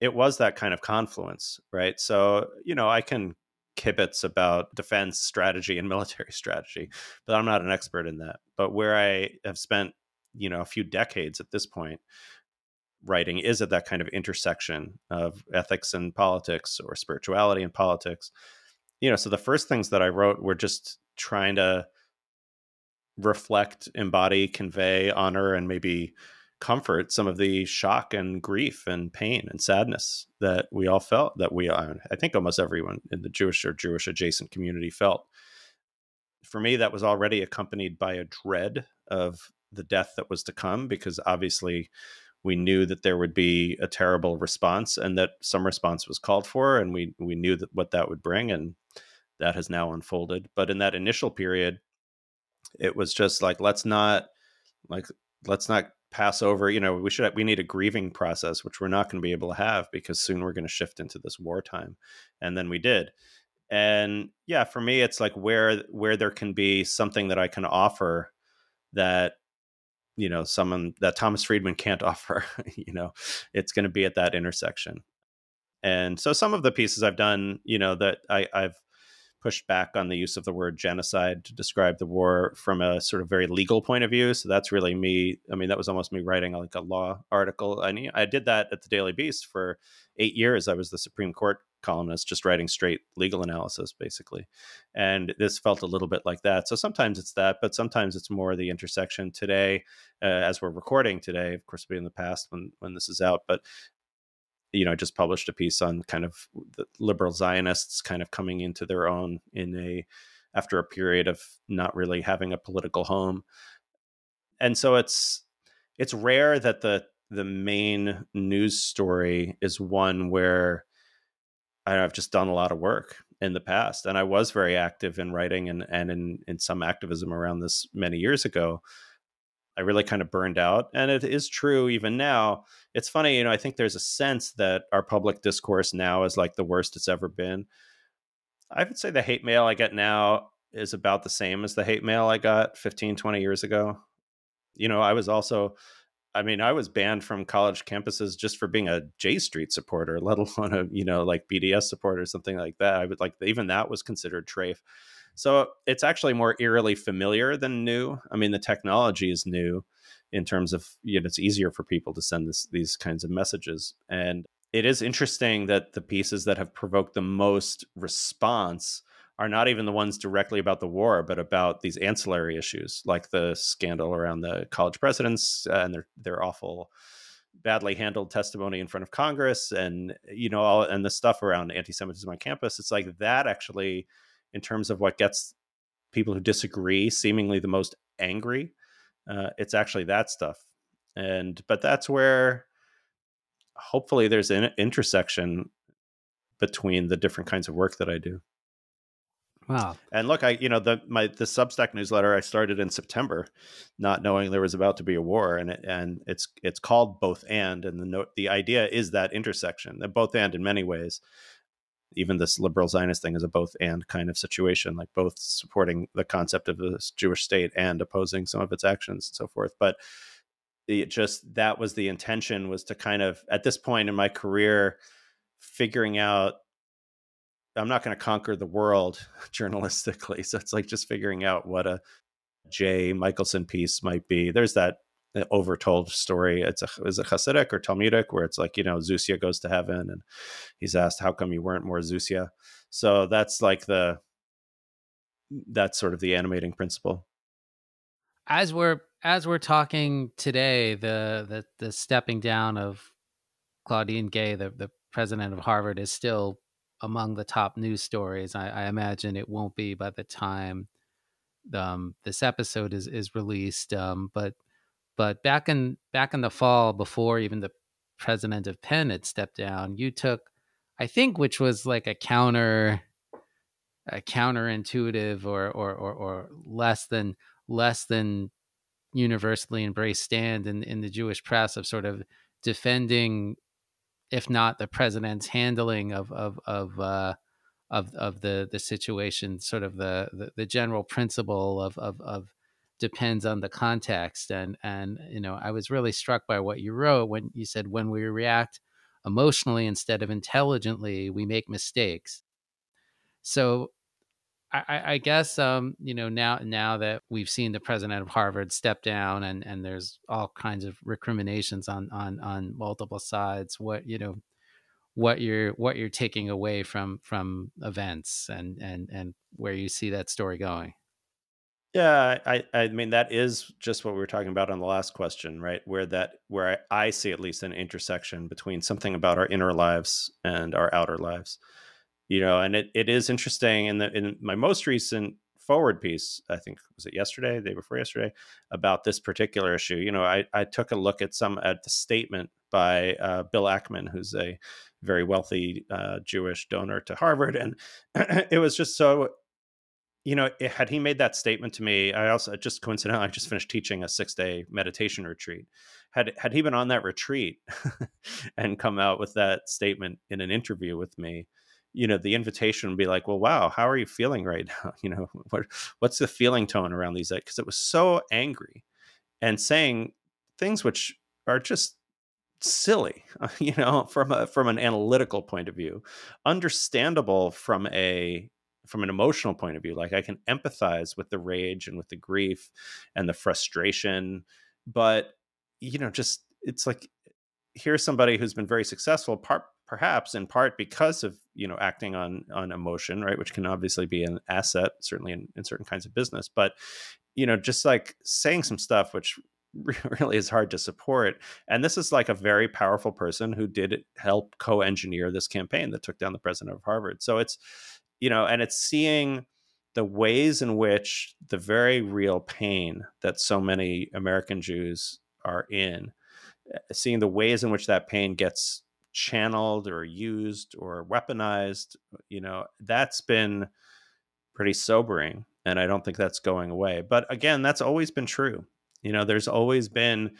it was that kind of confluence right? So you know i can kibitz about defense strategy and military strategy but i'm not an expert in that. But where i have spent you know a few decades at this point writing is at that kind of intersection of ethics and politics or spirituality and politics. You know, so the first things that I wrote were just trying to reflect, embody, convey, honor, and maybe comfort some of the shock and grief and pain and sadness that we all felt that we I think almost everyone in the Jewish or Jewish adjacent community felt. For me, that was already accompanied by a dread of the death that was to come because obviously we knew that there would be a terrible response and that some response was called for and we we knew that what that would bring and that has now unfolded but in that initial period it was just like let's not like let's not pass over you know we should we need a grieving process which we're not going to be able to have because soon we're going to shift into this wartime and then we did. And yeah for me it's like where where there can be something that i can offer that you know someone that thomas friedman can't offer you know it's going to be at that intersection. And so some of the pieces i've done you know that I, i've pushed back on the use of the word genocide to describe the war from a sort of very legal point of view. So that's really me. I mean, that was almost me writing like a law article. I I did that at the Daily Beast for eight years. I was the Supreme Court columnist, just writing straight legal analysis, basically. And this felt a little bit like that. So sometimes it's that, but sometimes it's more the intersection. Today, uh, as we're recording today, of course, it'll be in the past when when this is out, but you know, I just published a piece on kind of the liberal Zionists kind of coming into their own in a after a period of not really having a political home. And so it's it's rare that the the main news story is one where I've just done a lot of work in the past. And I was very active in writing and, and in, in some activism around this many years ago. I really kind of burned out. And it is true even now. It's funny, you know, I think there's a sense that our public discourse now is like the worst it's ever been. I would say the hate mail I get now is about the same as the hate mail I got 15, 20 years ago. You know, I was also, I mean, I was banned from college campuses just for being a J Street supporter, let alone a, you know, like BDS supporter or something like that. I would like, even that was considered trafe. So it's actually more eerily familiar than new. I mean, the technology is new in terms of you know it's easier for people to send this, these kinds of messages, and it is interesting that the pieces that have provoked the most response are not even the ones directly about the war, but about these ancillary issues, like the scandal around the college presidents uh, and their their awful, badly handled testimony in front of Congress, and you know, all, and the stuff around anti-Semitism on campus. It's like that actually in terms of what gets people who disagree seemingly the most angry. Uh, it's actually that stuff, and but that's where hopefully there's an intersection between the different kinds of work that I do. Wow. And look, I you know the my the Substack newsletter I started in September, not knowing there was about to be a war, and it, and it's it's called both and, and the note the idea is that intersection, that both and in many ways, even this liberal Zionist thing is a both and kind of situation, like both supporting the concept of this Jewish state and opposing some of its actions and so forth. But it just that was the intention was to kind of at this point in my career figuring out I'm not going to conquer the world journalistically. So it's like just figuring out what a Jay Michaelson piece might be. There's that overtold story. It's a is a Hasidic or Talmudic where it's like you know Zusia goes to heaven and he's asked how come you weren't more Zusia. So that's like the that's sort of the animating principle. As we're as we're talking today, the the the stepping down of Claudine Gay, the the president of Harvard, is still among the top news stories. I, I imagine it won't be by the time um, this episode is is released. Um, but but back in back in the fall, before even the president of Penn had stepped down, you took, I think, which was like a counter, a counterintuitive or or or, or less than less than universally embraced stand in in the Jewish press of sort of defending, if not the president's handling of of of uh, of of the the situation, sort of the the, the general principle of of of depends on the context and and you know i was really struck by what you wrote when you said when we react emotionally instead of intelligently we make mistakes so I, I guess um, you know now now that we've seen the president of Harvard step down and and there's all kinds of recriminations on on on multiple sides. What you know, what you're what you're taking away from from events and and and where you see that story going. Yeah, I I mean that is just what we were talking about on the last question, right? Where that where I, I see at least an intersection between something about our inner lives and our outer lives you know and it, it is interesting in the in my most recent forward piece i think was it yesterday the day before yesterday about this particular issue you know i, I took a look at some at the statement by uh, bill ackman who's a very wealthy uh, jewish donor to harvard and it was just so you know had he made that statement to me i also just coincidentally i just finished teaching a six day meditation retreat. Had had he been on that retreat and come out with that statement in an interview with me you know the invitation would be like well wow how are you feeling right now? You know what what's the feeling tone around these because it was so angry and saying things which are just silly you know from a from an analytical point of view understandable from a from an emotional point of view like i can empathize with the rage and with the grief and the frustration but you know just it's like here's somebody who's been very successful part perhaps in part because of you know acting on on emotion right which can obviously be an asset certainly in, in certain kinds of business but you know just like saying some stuff which really is hard to support and this is like a very powerful person who did help co-engineer this campaign that took down the president of harvard so it's you know and it's seeing the ways in which the very real pain that so many american jews are in eh, seeing the ways in which that pain gets channeled or used or weaponized you know that's been pretty sobering and i don't think that's going away. But again that's always been true. You know there's always been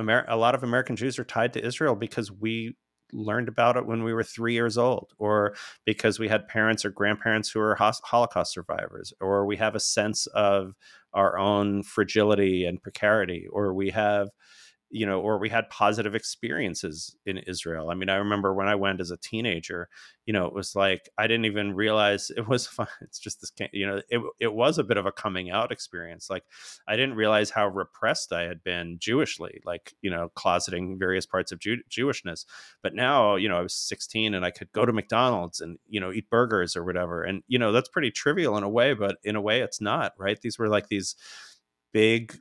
Amer- a lot of american jews are tied to israel because we learned about it when we were three years old, or because we had parents or grandparents who were Holocaust survivors, or we have a sense of our own fragility and precarity, or we have you know, or we had positive experiences in Israel. I mean, I remember when I went as a teenager, you know, it was like I didn't even realize it was fun. It's just this, you know, it it was a bit of a coming out experience. Like I didn't realize how repressed I had been Jewishly, like you know, closeting various parts of Jew- Jewishness. But now, you know, I was 16 and I could go to McDonald's and you know eat burgers or whatever, and you know that's pretty trivial in a way, but in a way it's not. Right? These were like these big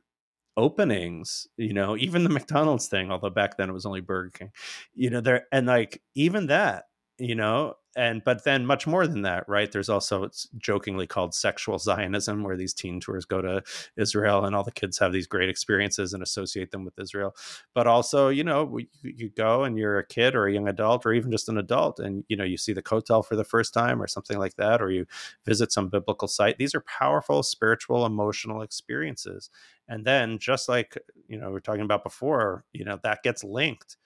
openings you know even the mcdonald's thing although back then it was only burger king you know there and like even that you know and but then much more than that right there's also it's jokingly called sexual zionism where these teen tours go to israel and all the kids have these great experiences and associate them with israel. But also you know you go and you're a kid or a young adult or even just an adult and you know you see the kotel for the first time or something like that or you visit some biblical site. These are powerful spiritual emotional experiences. And then just like you know we are talking about before you know that gets linked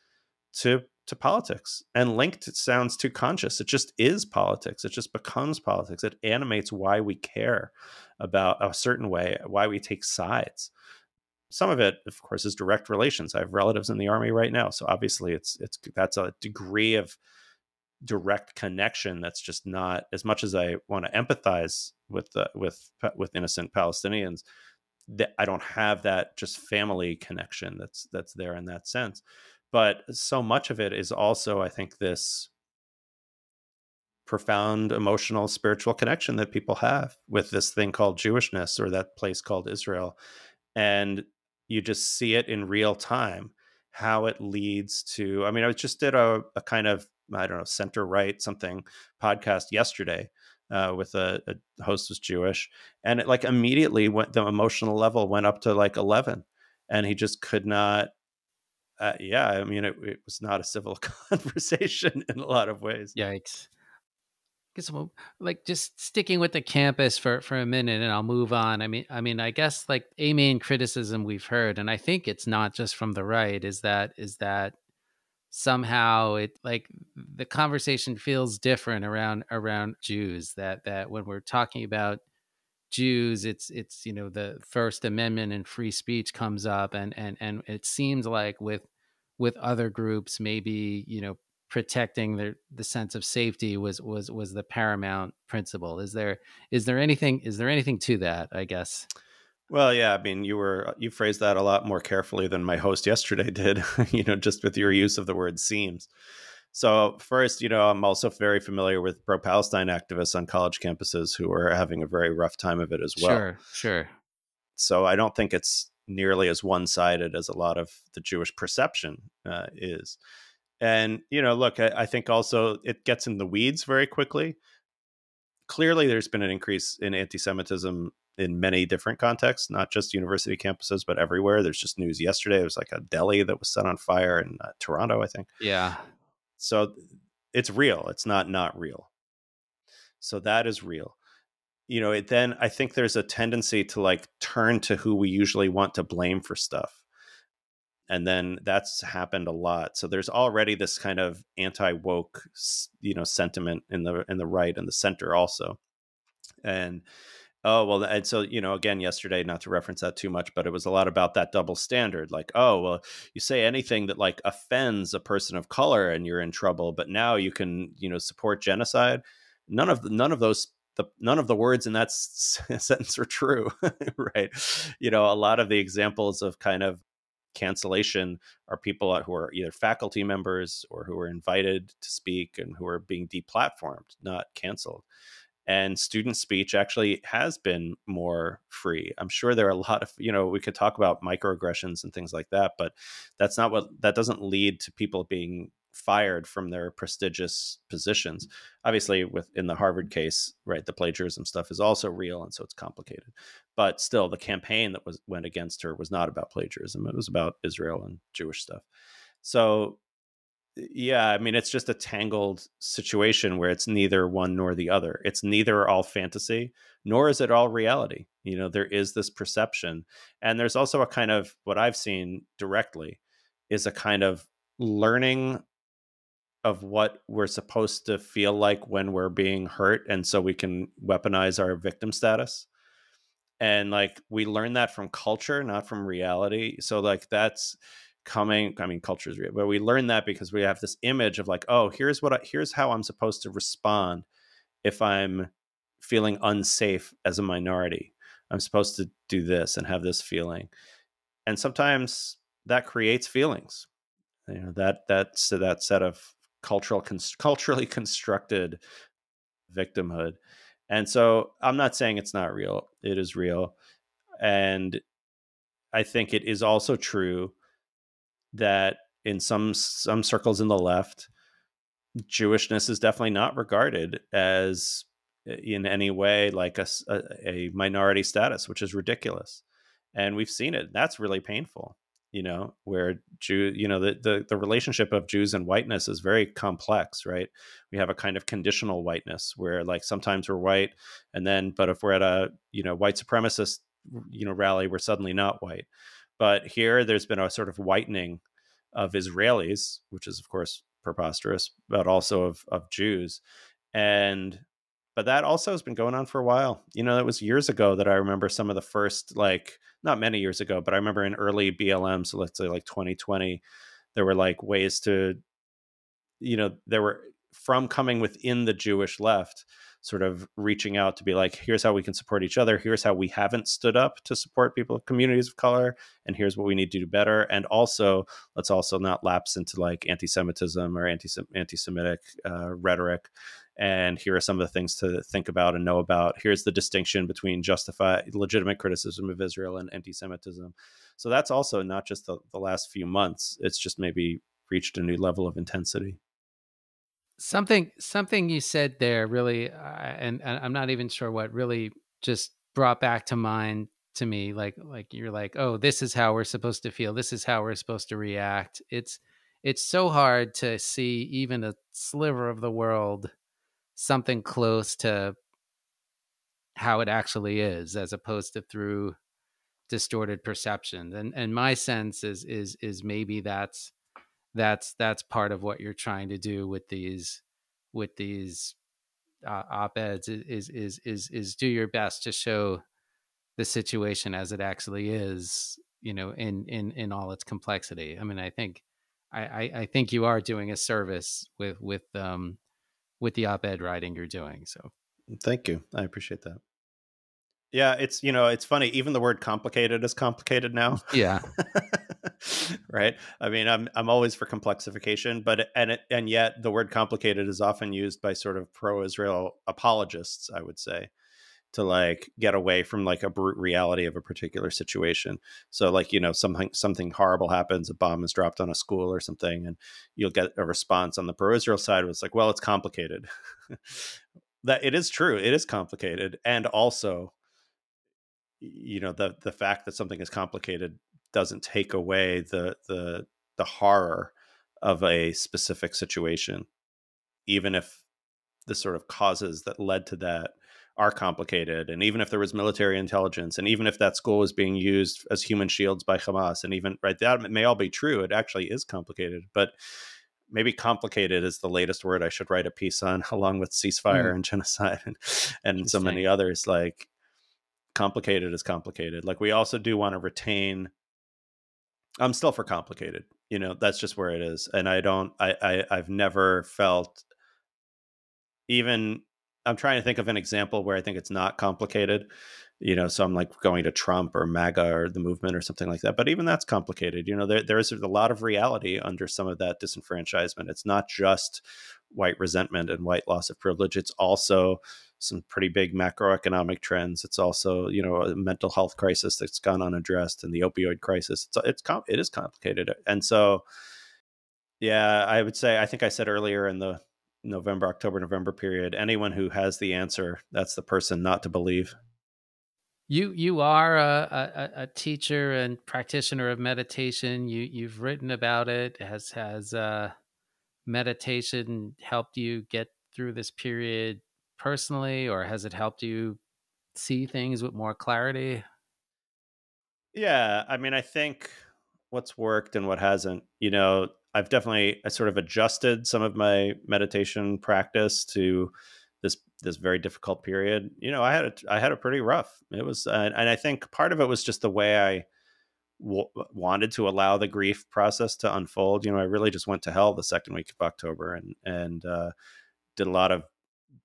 to to politics and linked sounds too conscious. It just is politics. It just becomes politics. It animates why we care about a certain way why we take sides. Some of it of course is direct relations. I have relatives in the army right now so obviously it's it's that's a degree of direct connection that's just not as much as i want to empathize with the, with with innocent palestinians that i don't have that just family connection that's that's there in that sense but so much of it is also i think this profound emotional spiritual connection that people have with this thing called jewishness or that place called israel and you just see it in real time how it leads to i mean i just did a, a kind of i don't know center right something podcast yesterday uh, with a, a, host was jewish and it like immediately went the emotional level went up to like 11 and he just could not uh, yeah, I mean, it, it, was not a civil conversation in a lot of ways. Yikes. Guess like just sticking with the campus for for a minute, and I'll move on. I mean, I mean, I guess like a main criticism we've heard, and I think it's not just from the right, is that is that somehow it like the conversation feels different around around Jews. That that when we're talking about Jews, it's it's you know the First Amendment and free speech comes up, and and and it seems like with with other groups, maybe you know protecting the the sense of safety was was was the paramount principle. Is there is there anything is there anything to that? I guess. Well, yeah, I mean, you were uh, you phrased that a lot more carefully than my host yesterday did. you know, just with your use of the word seems. So first, you know, I'm also very familiar with pro-Palestine activists on college campuses who are having a very rough time of it as well. Sure, sure. So I don't think it's nearly as one-sided as a lot of the Jewish perception uh, is. And you know, look, I, I think also it gets in the weeds very quickly. Clearly, there's been an increase in anti-Semitism in many different contexts, not just university campuses, but everywhere. There's just news yesterday. It was like a deli that was set on fire in uh, Toronto, I think. Yeah. So it's real. It's not not real. So that is real. You know, it, then I think there's a tendency to like turn to who we usually want to blame for stuff. And then that's happened a lot. So there's already this kind of anti-woke, you know, sentiment in the in the right and the center also. And Oh, well, and so, you know, again, yesterday, not to reference that too much, but it was a lot about that double standard. Like, oh, well, you say anything that like offends a person of color and you're in trouble, but now you can, you know, support genocide. None of none of those the none of the words in that s- sentence are true, right? You know, a lot of the examples of kind of cancellation are people who are either faculty members or who are invited to speak and who are being deplatformed, not canceled and student speech actually has been more free. I'm sure there are a lot of, you know, we could talk about microaggressions and things like that, but that's not what that doesn't lead to people being fired from their prestigious positions. Obviously, with in the Harvard case, right, the plagiarism stuff is also real and so it's complicated. But still the campaign that was went against her was not about plagiarism. It was about Israel and Jewish stuff. So yeah i mean it's just a tangled situation where it's neither one nor the other. It's neither all fantasy nor is it all reality. You know there is this perception and there's also a kind of what i've seen directly is a kind of learning of what we're supposed to feel like when we're being hurt and so we can weaponize our victim status. And like we learn that from culture not from reality. So like that's coming i mean culture is real but we learn that because we have this image of like oh here's what I, here's how i'm supposed to respond if i'm feeling unsafe as a minority. I'm supposed to do this and have this feeling. And sometimes that creates feelings you know that that's that set of cultural culturally constructed victimhood. And so i'm not saying it's not real it is real. And i think it is also true that in some some circles in the left, Jewishness is definitely not regarded as eh, in any way like a, a minority status, which is ridiculous. And we've seen it. That's really painful, you know, where Jew, you know, the, the, the relationship of Jews and whiteness is very complex, right? We have a kind of conditional whiteness where like sometimes we're white and then, but if we're at a, you know, white supremacist, you know, rally, we're suddenly not white. But here, there's been a sort of whitening of Israelis, which is of course preposterous, but also of of Jews, and but that also has been going on for a while. You know, that was years ago that I remember some of the first, like not many years ago, but I remember in early BLM, so let's say like 2020, there were like ways to, you know, there were from coming within the Jewish left sort of reaching out to be like, here's how we can support each other. Here's how we haven't stood up to support people communities of color. And here's what we need to do better. And also, let's also not lapse into like anti Semitism or anti Semitic uh, rhetoric. And here are some of the things to think about and know about. Here's the distinction between justified, legitimate criticism of Israel and anti Semitism. So that's also not just the, the last few months, it's just maybe reached a new level of intensity. Something something you said there really, uh, and, and I'm not even sure what really just brought back to mind to me. Like like you're like, oh, this is how we're supposed to feel. This is how we're supposed to react. It's it's so hard to see even a sliver of the world something close to how it actually is as opposed to through distorted perception and and my sense is is is maybe that's that's that's part of what you're trying to do with these with these uh, op-eds is is is is do your best to show the situation as it actually is you know in in in all its complexity i mean i think I, I, I think you are doing a service with with um with the op-ed writing you're doing. So thank you. I appreciate that. Yeah, it's you know, it's funny. Even the word complicated is complicated now. Yeah. right. I mean, I'm I'm always for complexification, but and it, and yet the word complicated is often used by sort of pro-Israel apologists. I would say to like get away from like a brute reality of a particular situation. So like, you know, something something horrible happens, a bomb is dropped on a school or something, and you'll get a response on the pro-Israel side was like, well, it's complicated. that it is true, it is complicated. And also, you know, the the fact that something is complicated doesn't take away the the the horror of a specific situation, even if the sort of causes that led to that are complicated. And even if there was military intelligence, and even if that school was being used as human shields by Hamas, and even right, that may all be true. It actually is complicated, but maybe complicated is the latest word I should write a piece on, along with ceasefire mm. and genocide and, and so many others. Like complicated is complicated. Like we also do want to retain. I'm still for complicated. You know, that's just where it is, and I don't. I, I I've never felt even I'm trying to think of an example where I think it's not complicated. You know, so I'm like going to Trump or MAGA or the movement or something like that. But even that's complicated. You know, there there is a lot of reality under some of that disenfranchisement. It's not just white resentment and white loss of privilege. It's also some pretty big macroeconomic trends. It's also you know a mental health crisis that's gone unaddressed and the opioid crisis. It's it's com- it is complicated. And so, yeah, I would say I think I said earlier in the November, October, November period. Anyone who has the answer, that's the person not to believe. You you are a, a, a teacher and practitioner of meditation. You you've written about it. Has has uh, meditation helped you get through this period personally, or has it helped you see things with more clarity? Yeah, I mean, I think what's worked and what hasn't. You know, I've definitely I sort of adjusted some of my meditation practice to this this very difficult period. You know, I had a, I had a pretty rough. It was, uh, and I think part of it was just the way I w- wanted to allow the grief process to unfold. You know, I really just went to hell the second week of October and and uh, did a lot of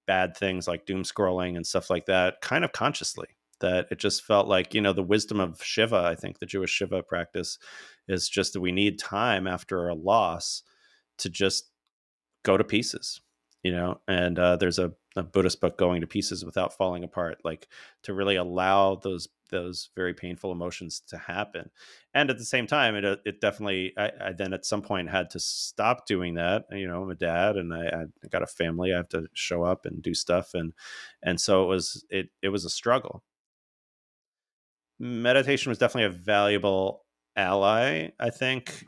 bad things like doom scrolling and stuff like that, kind of consciously that it just felt like you know the wisdom of shiva i think the jewish shiva practice is just that we need time after a loss to just go to pieces you know and uh, there's a, buddhist book going to pieces without falling apart like to really allow those those very painful emotions to happen and at the same time it, uh, it definitely I, I then at some point had to stop doing that you know i'm a dad and I, I got a family i have to show up and do stuff and and so it was it it was a struggle meditation was definitely a valuable ally, I think,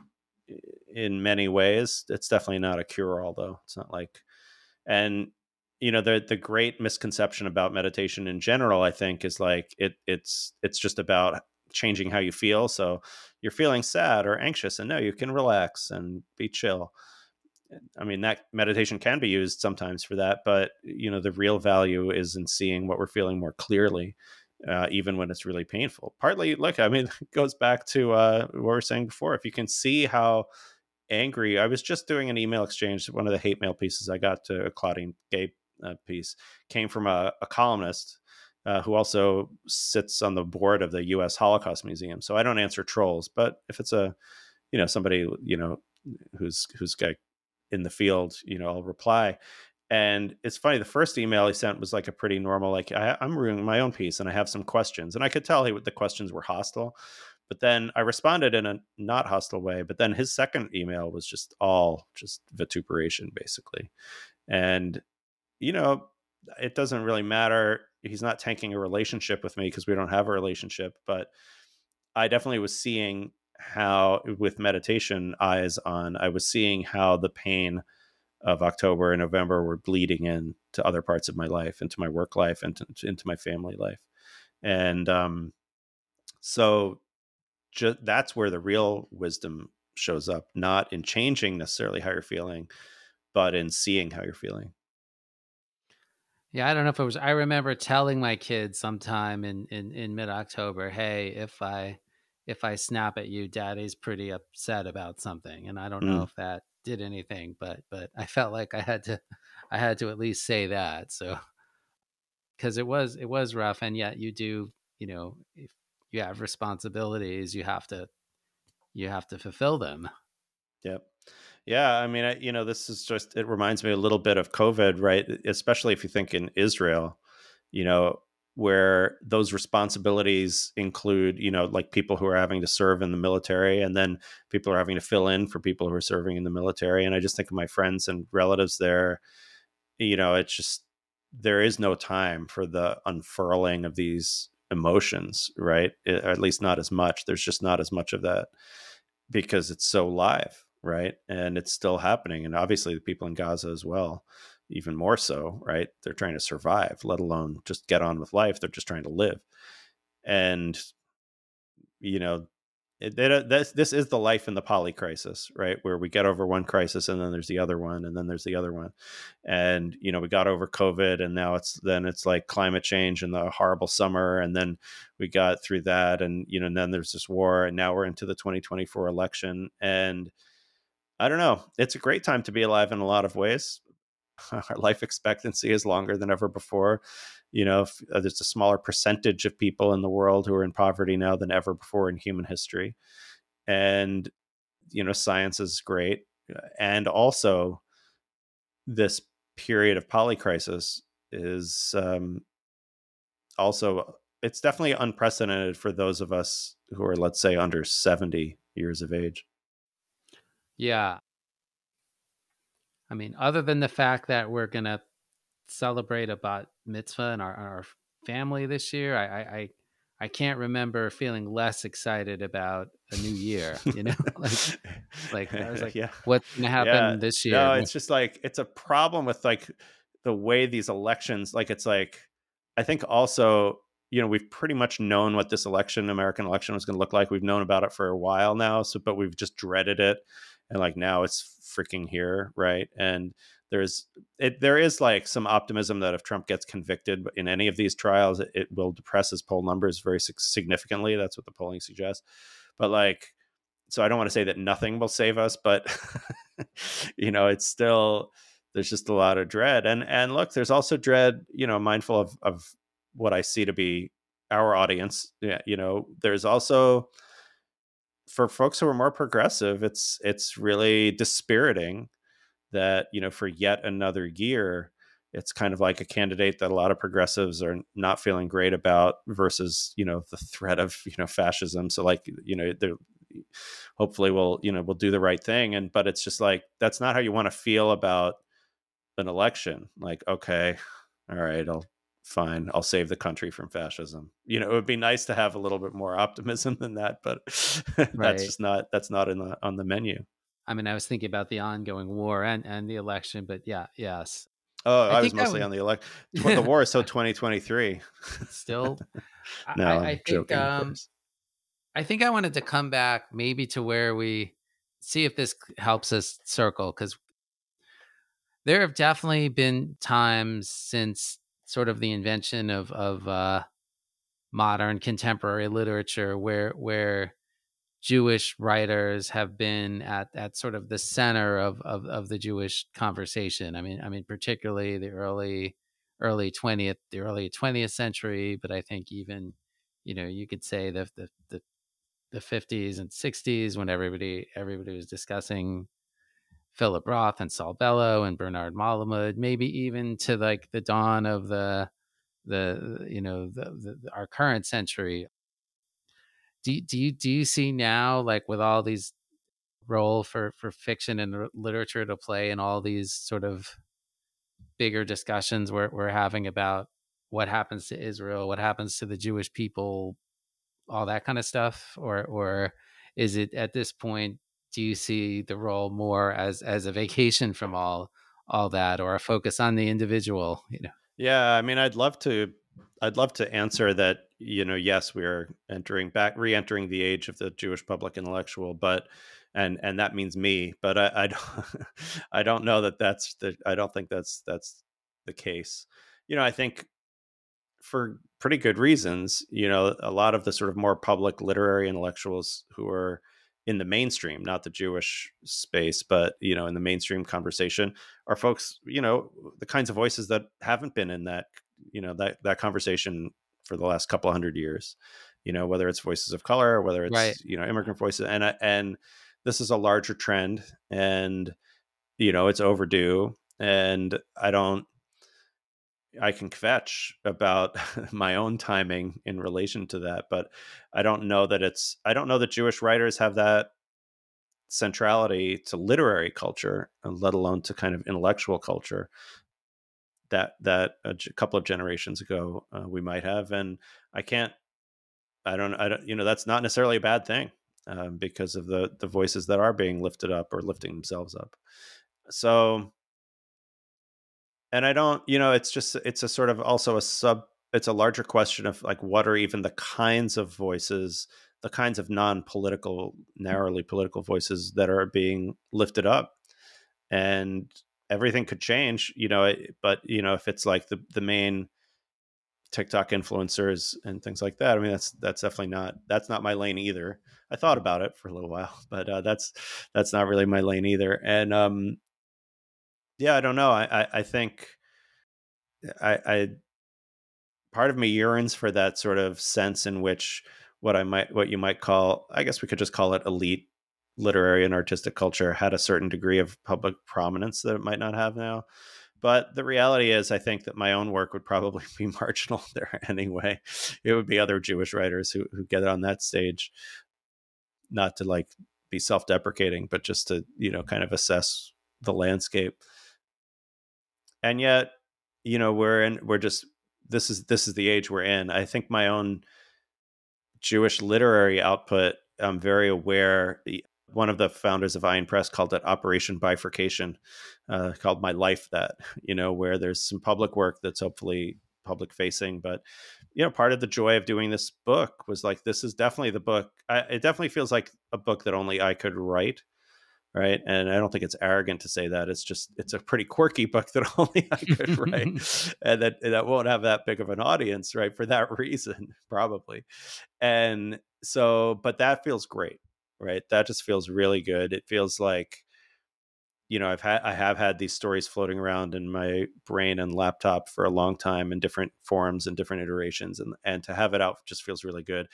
in many ways. It's definitely not a cure all, though. It's not like, and you know, the the great misconception about meditation in general, I think, is like it it's it's just about changing how you feel. So you're feeling sad or anxious, and no, you can relax and be chill. I mean, that meditation can be used sometimes for that, but you know, the real value is in seeing what we're feeling more clearly uh, even when it's really painful. Partly, look, I mean, it goes back to uh, what we were saying before. If you can see how angry, I was just doing an email exchange. One of the hate mail pieces I got to Claudine Gay uh, piece came from a, a columnist uh, who also sits on the board of the U.S. Holocaust Museum. So I don't answer trolls, but if it's a, you know, somebody you know who's who's in the field, you know, I'll reply. And it's funny, the first email he sent was like a pretty normal, like, I, am reading my own piece and I have some questions. And I could tell he, the questions were hostile. But then I responded in a not hostile way. But then his second email was just all just vituperation, basically. And, you know, it doesn't really matter. He's not tanking a relationship with me because we don't have a relationship. But I definitely was seeing how, with meditation eyes on, I was seeing how the pain of October and November were bleeding in to other parts of my life, into my work life, and into my family life. And um, so ju- that's where the real wisdom shows up, not in changing necessarily how you're feeling, but in seeing how you're feeling. Yeah, I don't know if it was. I remember telling my kids sometime in in, in mid October, "Hey, if I if I snap at you, daddy's pretty upset about something. And I don't mm. know if that did anything, but but I felt like I had to I had to at least say that. So because it was it was rough and yet you do, you know, if you have responsibilities, you have to you have to fulfill them. Yep. Yeah, I mean, I, you know, this is just it reminds me a little bit of COVID, right? Especially if you think in Israel, you know, where those responsibilities include, you know, like people who are having to serve in the military and then people are having to fill in for people who are serving in the military. And I just think of my friends and relatives there, you know, it's just, there is no time for the unfurling of these emotions, right? It, at least not as much. There's just not as much of that because it's so live, right? And it's still happening. And obviously the people in Gaza as well even more so, right? They're trying to survive, let alone just get on with life. They're just trying to live. And, you know, it, this, this is the life in the poly crisis, right? Where we get over one crisis and then there's the other one and then there's the other one. And, you know, we got over COVID and now it's then it's like climate change and the horrible summer. And then we got through that. And, you know, and then there's this war and now we're into the 2024 election. And, I don't know. It's a great time to be alive in a lot of ways. our life expectancy is longer than ever before. You know, if, uh, there's a smaller percentage of people in the world who are in poverty now than ever before in human history. And, you know, science is great. Uh, and also, this period of polycrisis is um, also, it's definitely unprecedented for those of us who are, let's say, under 70 years of age. Yeah, I mean, other than the fact that we're gonna celebrate a bat mitzvah in our, our family this year, I, I, I I can't remember feeling less excited about a new year. You know, like, like I was like, yeah. what's gonna happen yeah. this year? No, it's just like it's a problem with like the way these elections. Like it's like I think also you know we've pretty much known what this election, American election, was going to look like. We've known about it for a while now. So, but we've just dreaded it and like now it's freaking here right? And there's it there is like some optimism that if trump gets convicted in any of these trials it, it will depress his poll numbers very significantly that's what the polling suggests. But like so i don't want to say that nothing will save us but you know it's still there's just a lot of dread. And and look there's also dread you know mindful of of what i see to be our audience yeah you know there's also for folks who are more progressive, it's it's really dispiriting that you know for yet another year, it's kind of like a candidate that a lot of progressives are not feeling great about versus you know the threat of you know fascism. So like you know they're hopefully we'll you know we'll do the right thing and but it's just like that's not how you want to feel about an election like okay all right i'll fine i'll save the country from fascism. You know it would be nice to have a little bit more optimism than that but right. that's just not that's not in the on the menu. I mean i was thinking about the ongoing war and and the election but yeah yes. Oh i, I was mostly would... on the elect the war is so 2023 still no I, I think joking, um, i think i wanted to come back maybe to where we see if this helps us circle because there have definitely been times since sort of the invention of of uh, modern contemporary literature, where where Jewish writers have been at at sort of the center of of, of the Jewish conversation. I mean, I mean, particularly the early early twentieth, the early twentieth century, but I think even you know you could say the the the the 50s and 60s when everybody everybody was discussing Philip Roth and Saul Bellow and Bernard Malamud, maybe even to like the dawn of the the you know the, the, our current century. Do do you do you see now like with all these role for for fiction and literature to play in all these sort of bigger discussions we're we're having about what happens to Israel, what happens to the Jewish people, all that kind of stuff, or or is it at this point do you see the role more as as a vacation from all all that or a focus on the individual you know yeah i mean i'd love to i'd love to answer that you know yes we are entering back re-entering the age of the jewish public intellectual but and and that means me but i i don't, I don't know that that's the i don't think that's that's the case you know i think for pretty good reasons. You know, a lot of the sort of more public literary intellectuals who are in the mainstream, not the Jewish space, but you know, in the mainstream conversation, are folks, you know, the kinds of voices that haven't been in that, you know, that that conversation for the last couple hundred years. You know, whether it's voices of color, whether it's right. you know immigrant voices, and and this is a larger trend, and you know it's overdue, and I don't I can kvetch about my own timing in relation to that, but I don't know that it's I don't know that Jewish writers have that centrality to literary culture, let alone to kind of intellectual culture that that a couple of generations ago uh, we might have, and I can't. I don't. I don't. You know, that's not necessarily a bad thing um, because of the the voices that are being lifted up or lifting themselves up. So and I don't, you know, it's just it's a sort of also a sub it's a larger question of like what are even the kinds of voices, the kinds of non-political, narrowly political voices that are being lifted up. And everything could change, you know, but you know, if it's like the the main TikTok influencers and things like that. I mean, that's that's definitely not that's not my lane either. I thought about it for a little while, but uh, that's that's not really my lane either. And um, yeah, I don't know. I I, I think I, I part of me yearns for that sort of sense in which what I might what you might call I guess we could just call it elite literary and artistic culture had a certain degree of public prominence that it might not have now. But the reality is, I think that my own work would probably be marginal there anyway. It would be other Jewish writers who, who get on that stage, not to like be self deprecating, but just to, you know, kind of assess the landscape and yet you know we're in we're just this is this is the age we're in i think my own jewish literary output i'm very aware one of the founders of Ayin Press called it Operation Bifurcation, uh, called My Life That, you know, where there's some public work that's hopefully public facing. But, you know, part of the joy of doing this book was like, this is definitely the book. I, it definitely feels like a book that only I could write right? And i don't think it's arrogant to say that. It's just it's a pretty quirky book that only i could write and that that won't have that big of an audience right for that reason probably. And so but that feels great right? That just feels really good. It feels like you know i've had i have had these stories floating around in my brain and laptop for a long time in different forms and different iterations and and to have it out just feels really good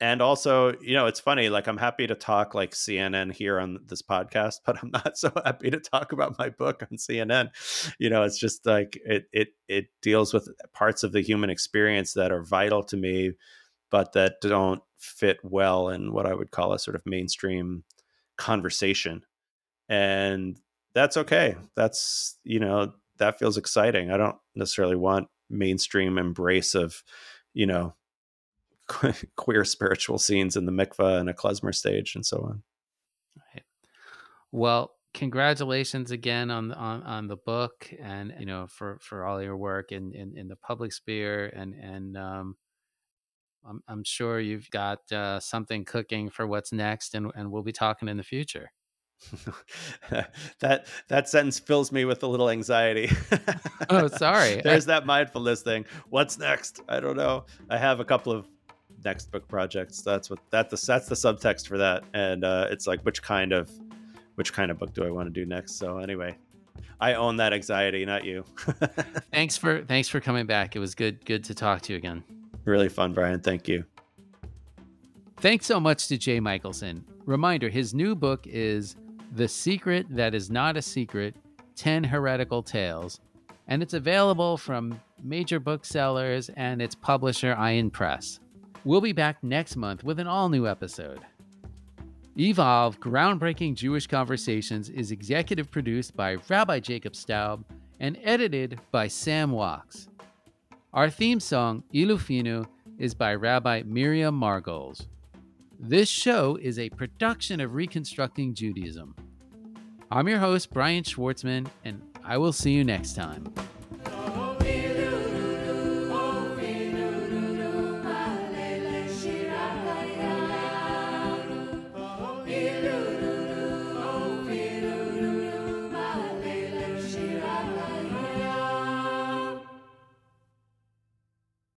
and also you know it's funny like i'm happy to talk like cnn here on this podcast but i'm not so happy to talk about my book on cnn you know it's just like it it it deals with parts of the human experience that are vital to me but that don't fit well in what i would call a sort of mainstream conversation. And that's okay. That's you know that feels exciting. I don't necessarily want mainstream embrace of you know queer spiritual scenes in the mikvah and a klezmer stage and so on. Right. Well, congratulations again on on on the book and you know for for all your work in in, in the public sphere and and um I'm, I'm sure you've got uh, something cooking for what's next and, and we'll be talking in the future that that sentence fills me with a little anxiety. oh, sorry. There's that mindfulness thing. What's next? I don't know. I have a couple of next book projects. That's what that the that's the subtext for that, and uh, it's like which kind of which kind of book do I want to do next? So anyway, I own that anxiety, not you. thanks for thanks for coming back. It was good good to talk to you again. Really fun, Brian. Thank you. Thanks so much to Jay Michaelson. Reminder: his new book is "The Secret That Is Not a Secret: Ten Heretical Tales." And it's available from major booksellers and its publisher, Ayin Press. We'll be back next month with an all new episode. Evolve Groundbreaking Jewish Conversations is executive produced by Rabbi Jacob Staub and edited by Sam Wachs. Our theme song, Ilu Finu, is by Rabbi Miriam Margles. This show is a production of Reconstructing Judaism. I'm your host, Brian Schwartzman, and I will see you next time.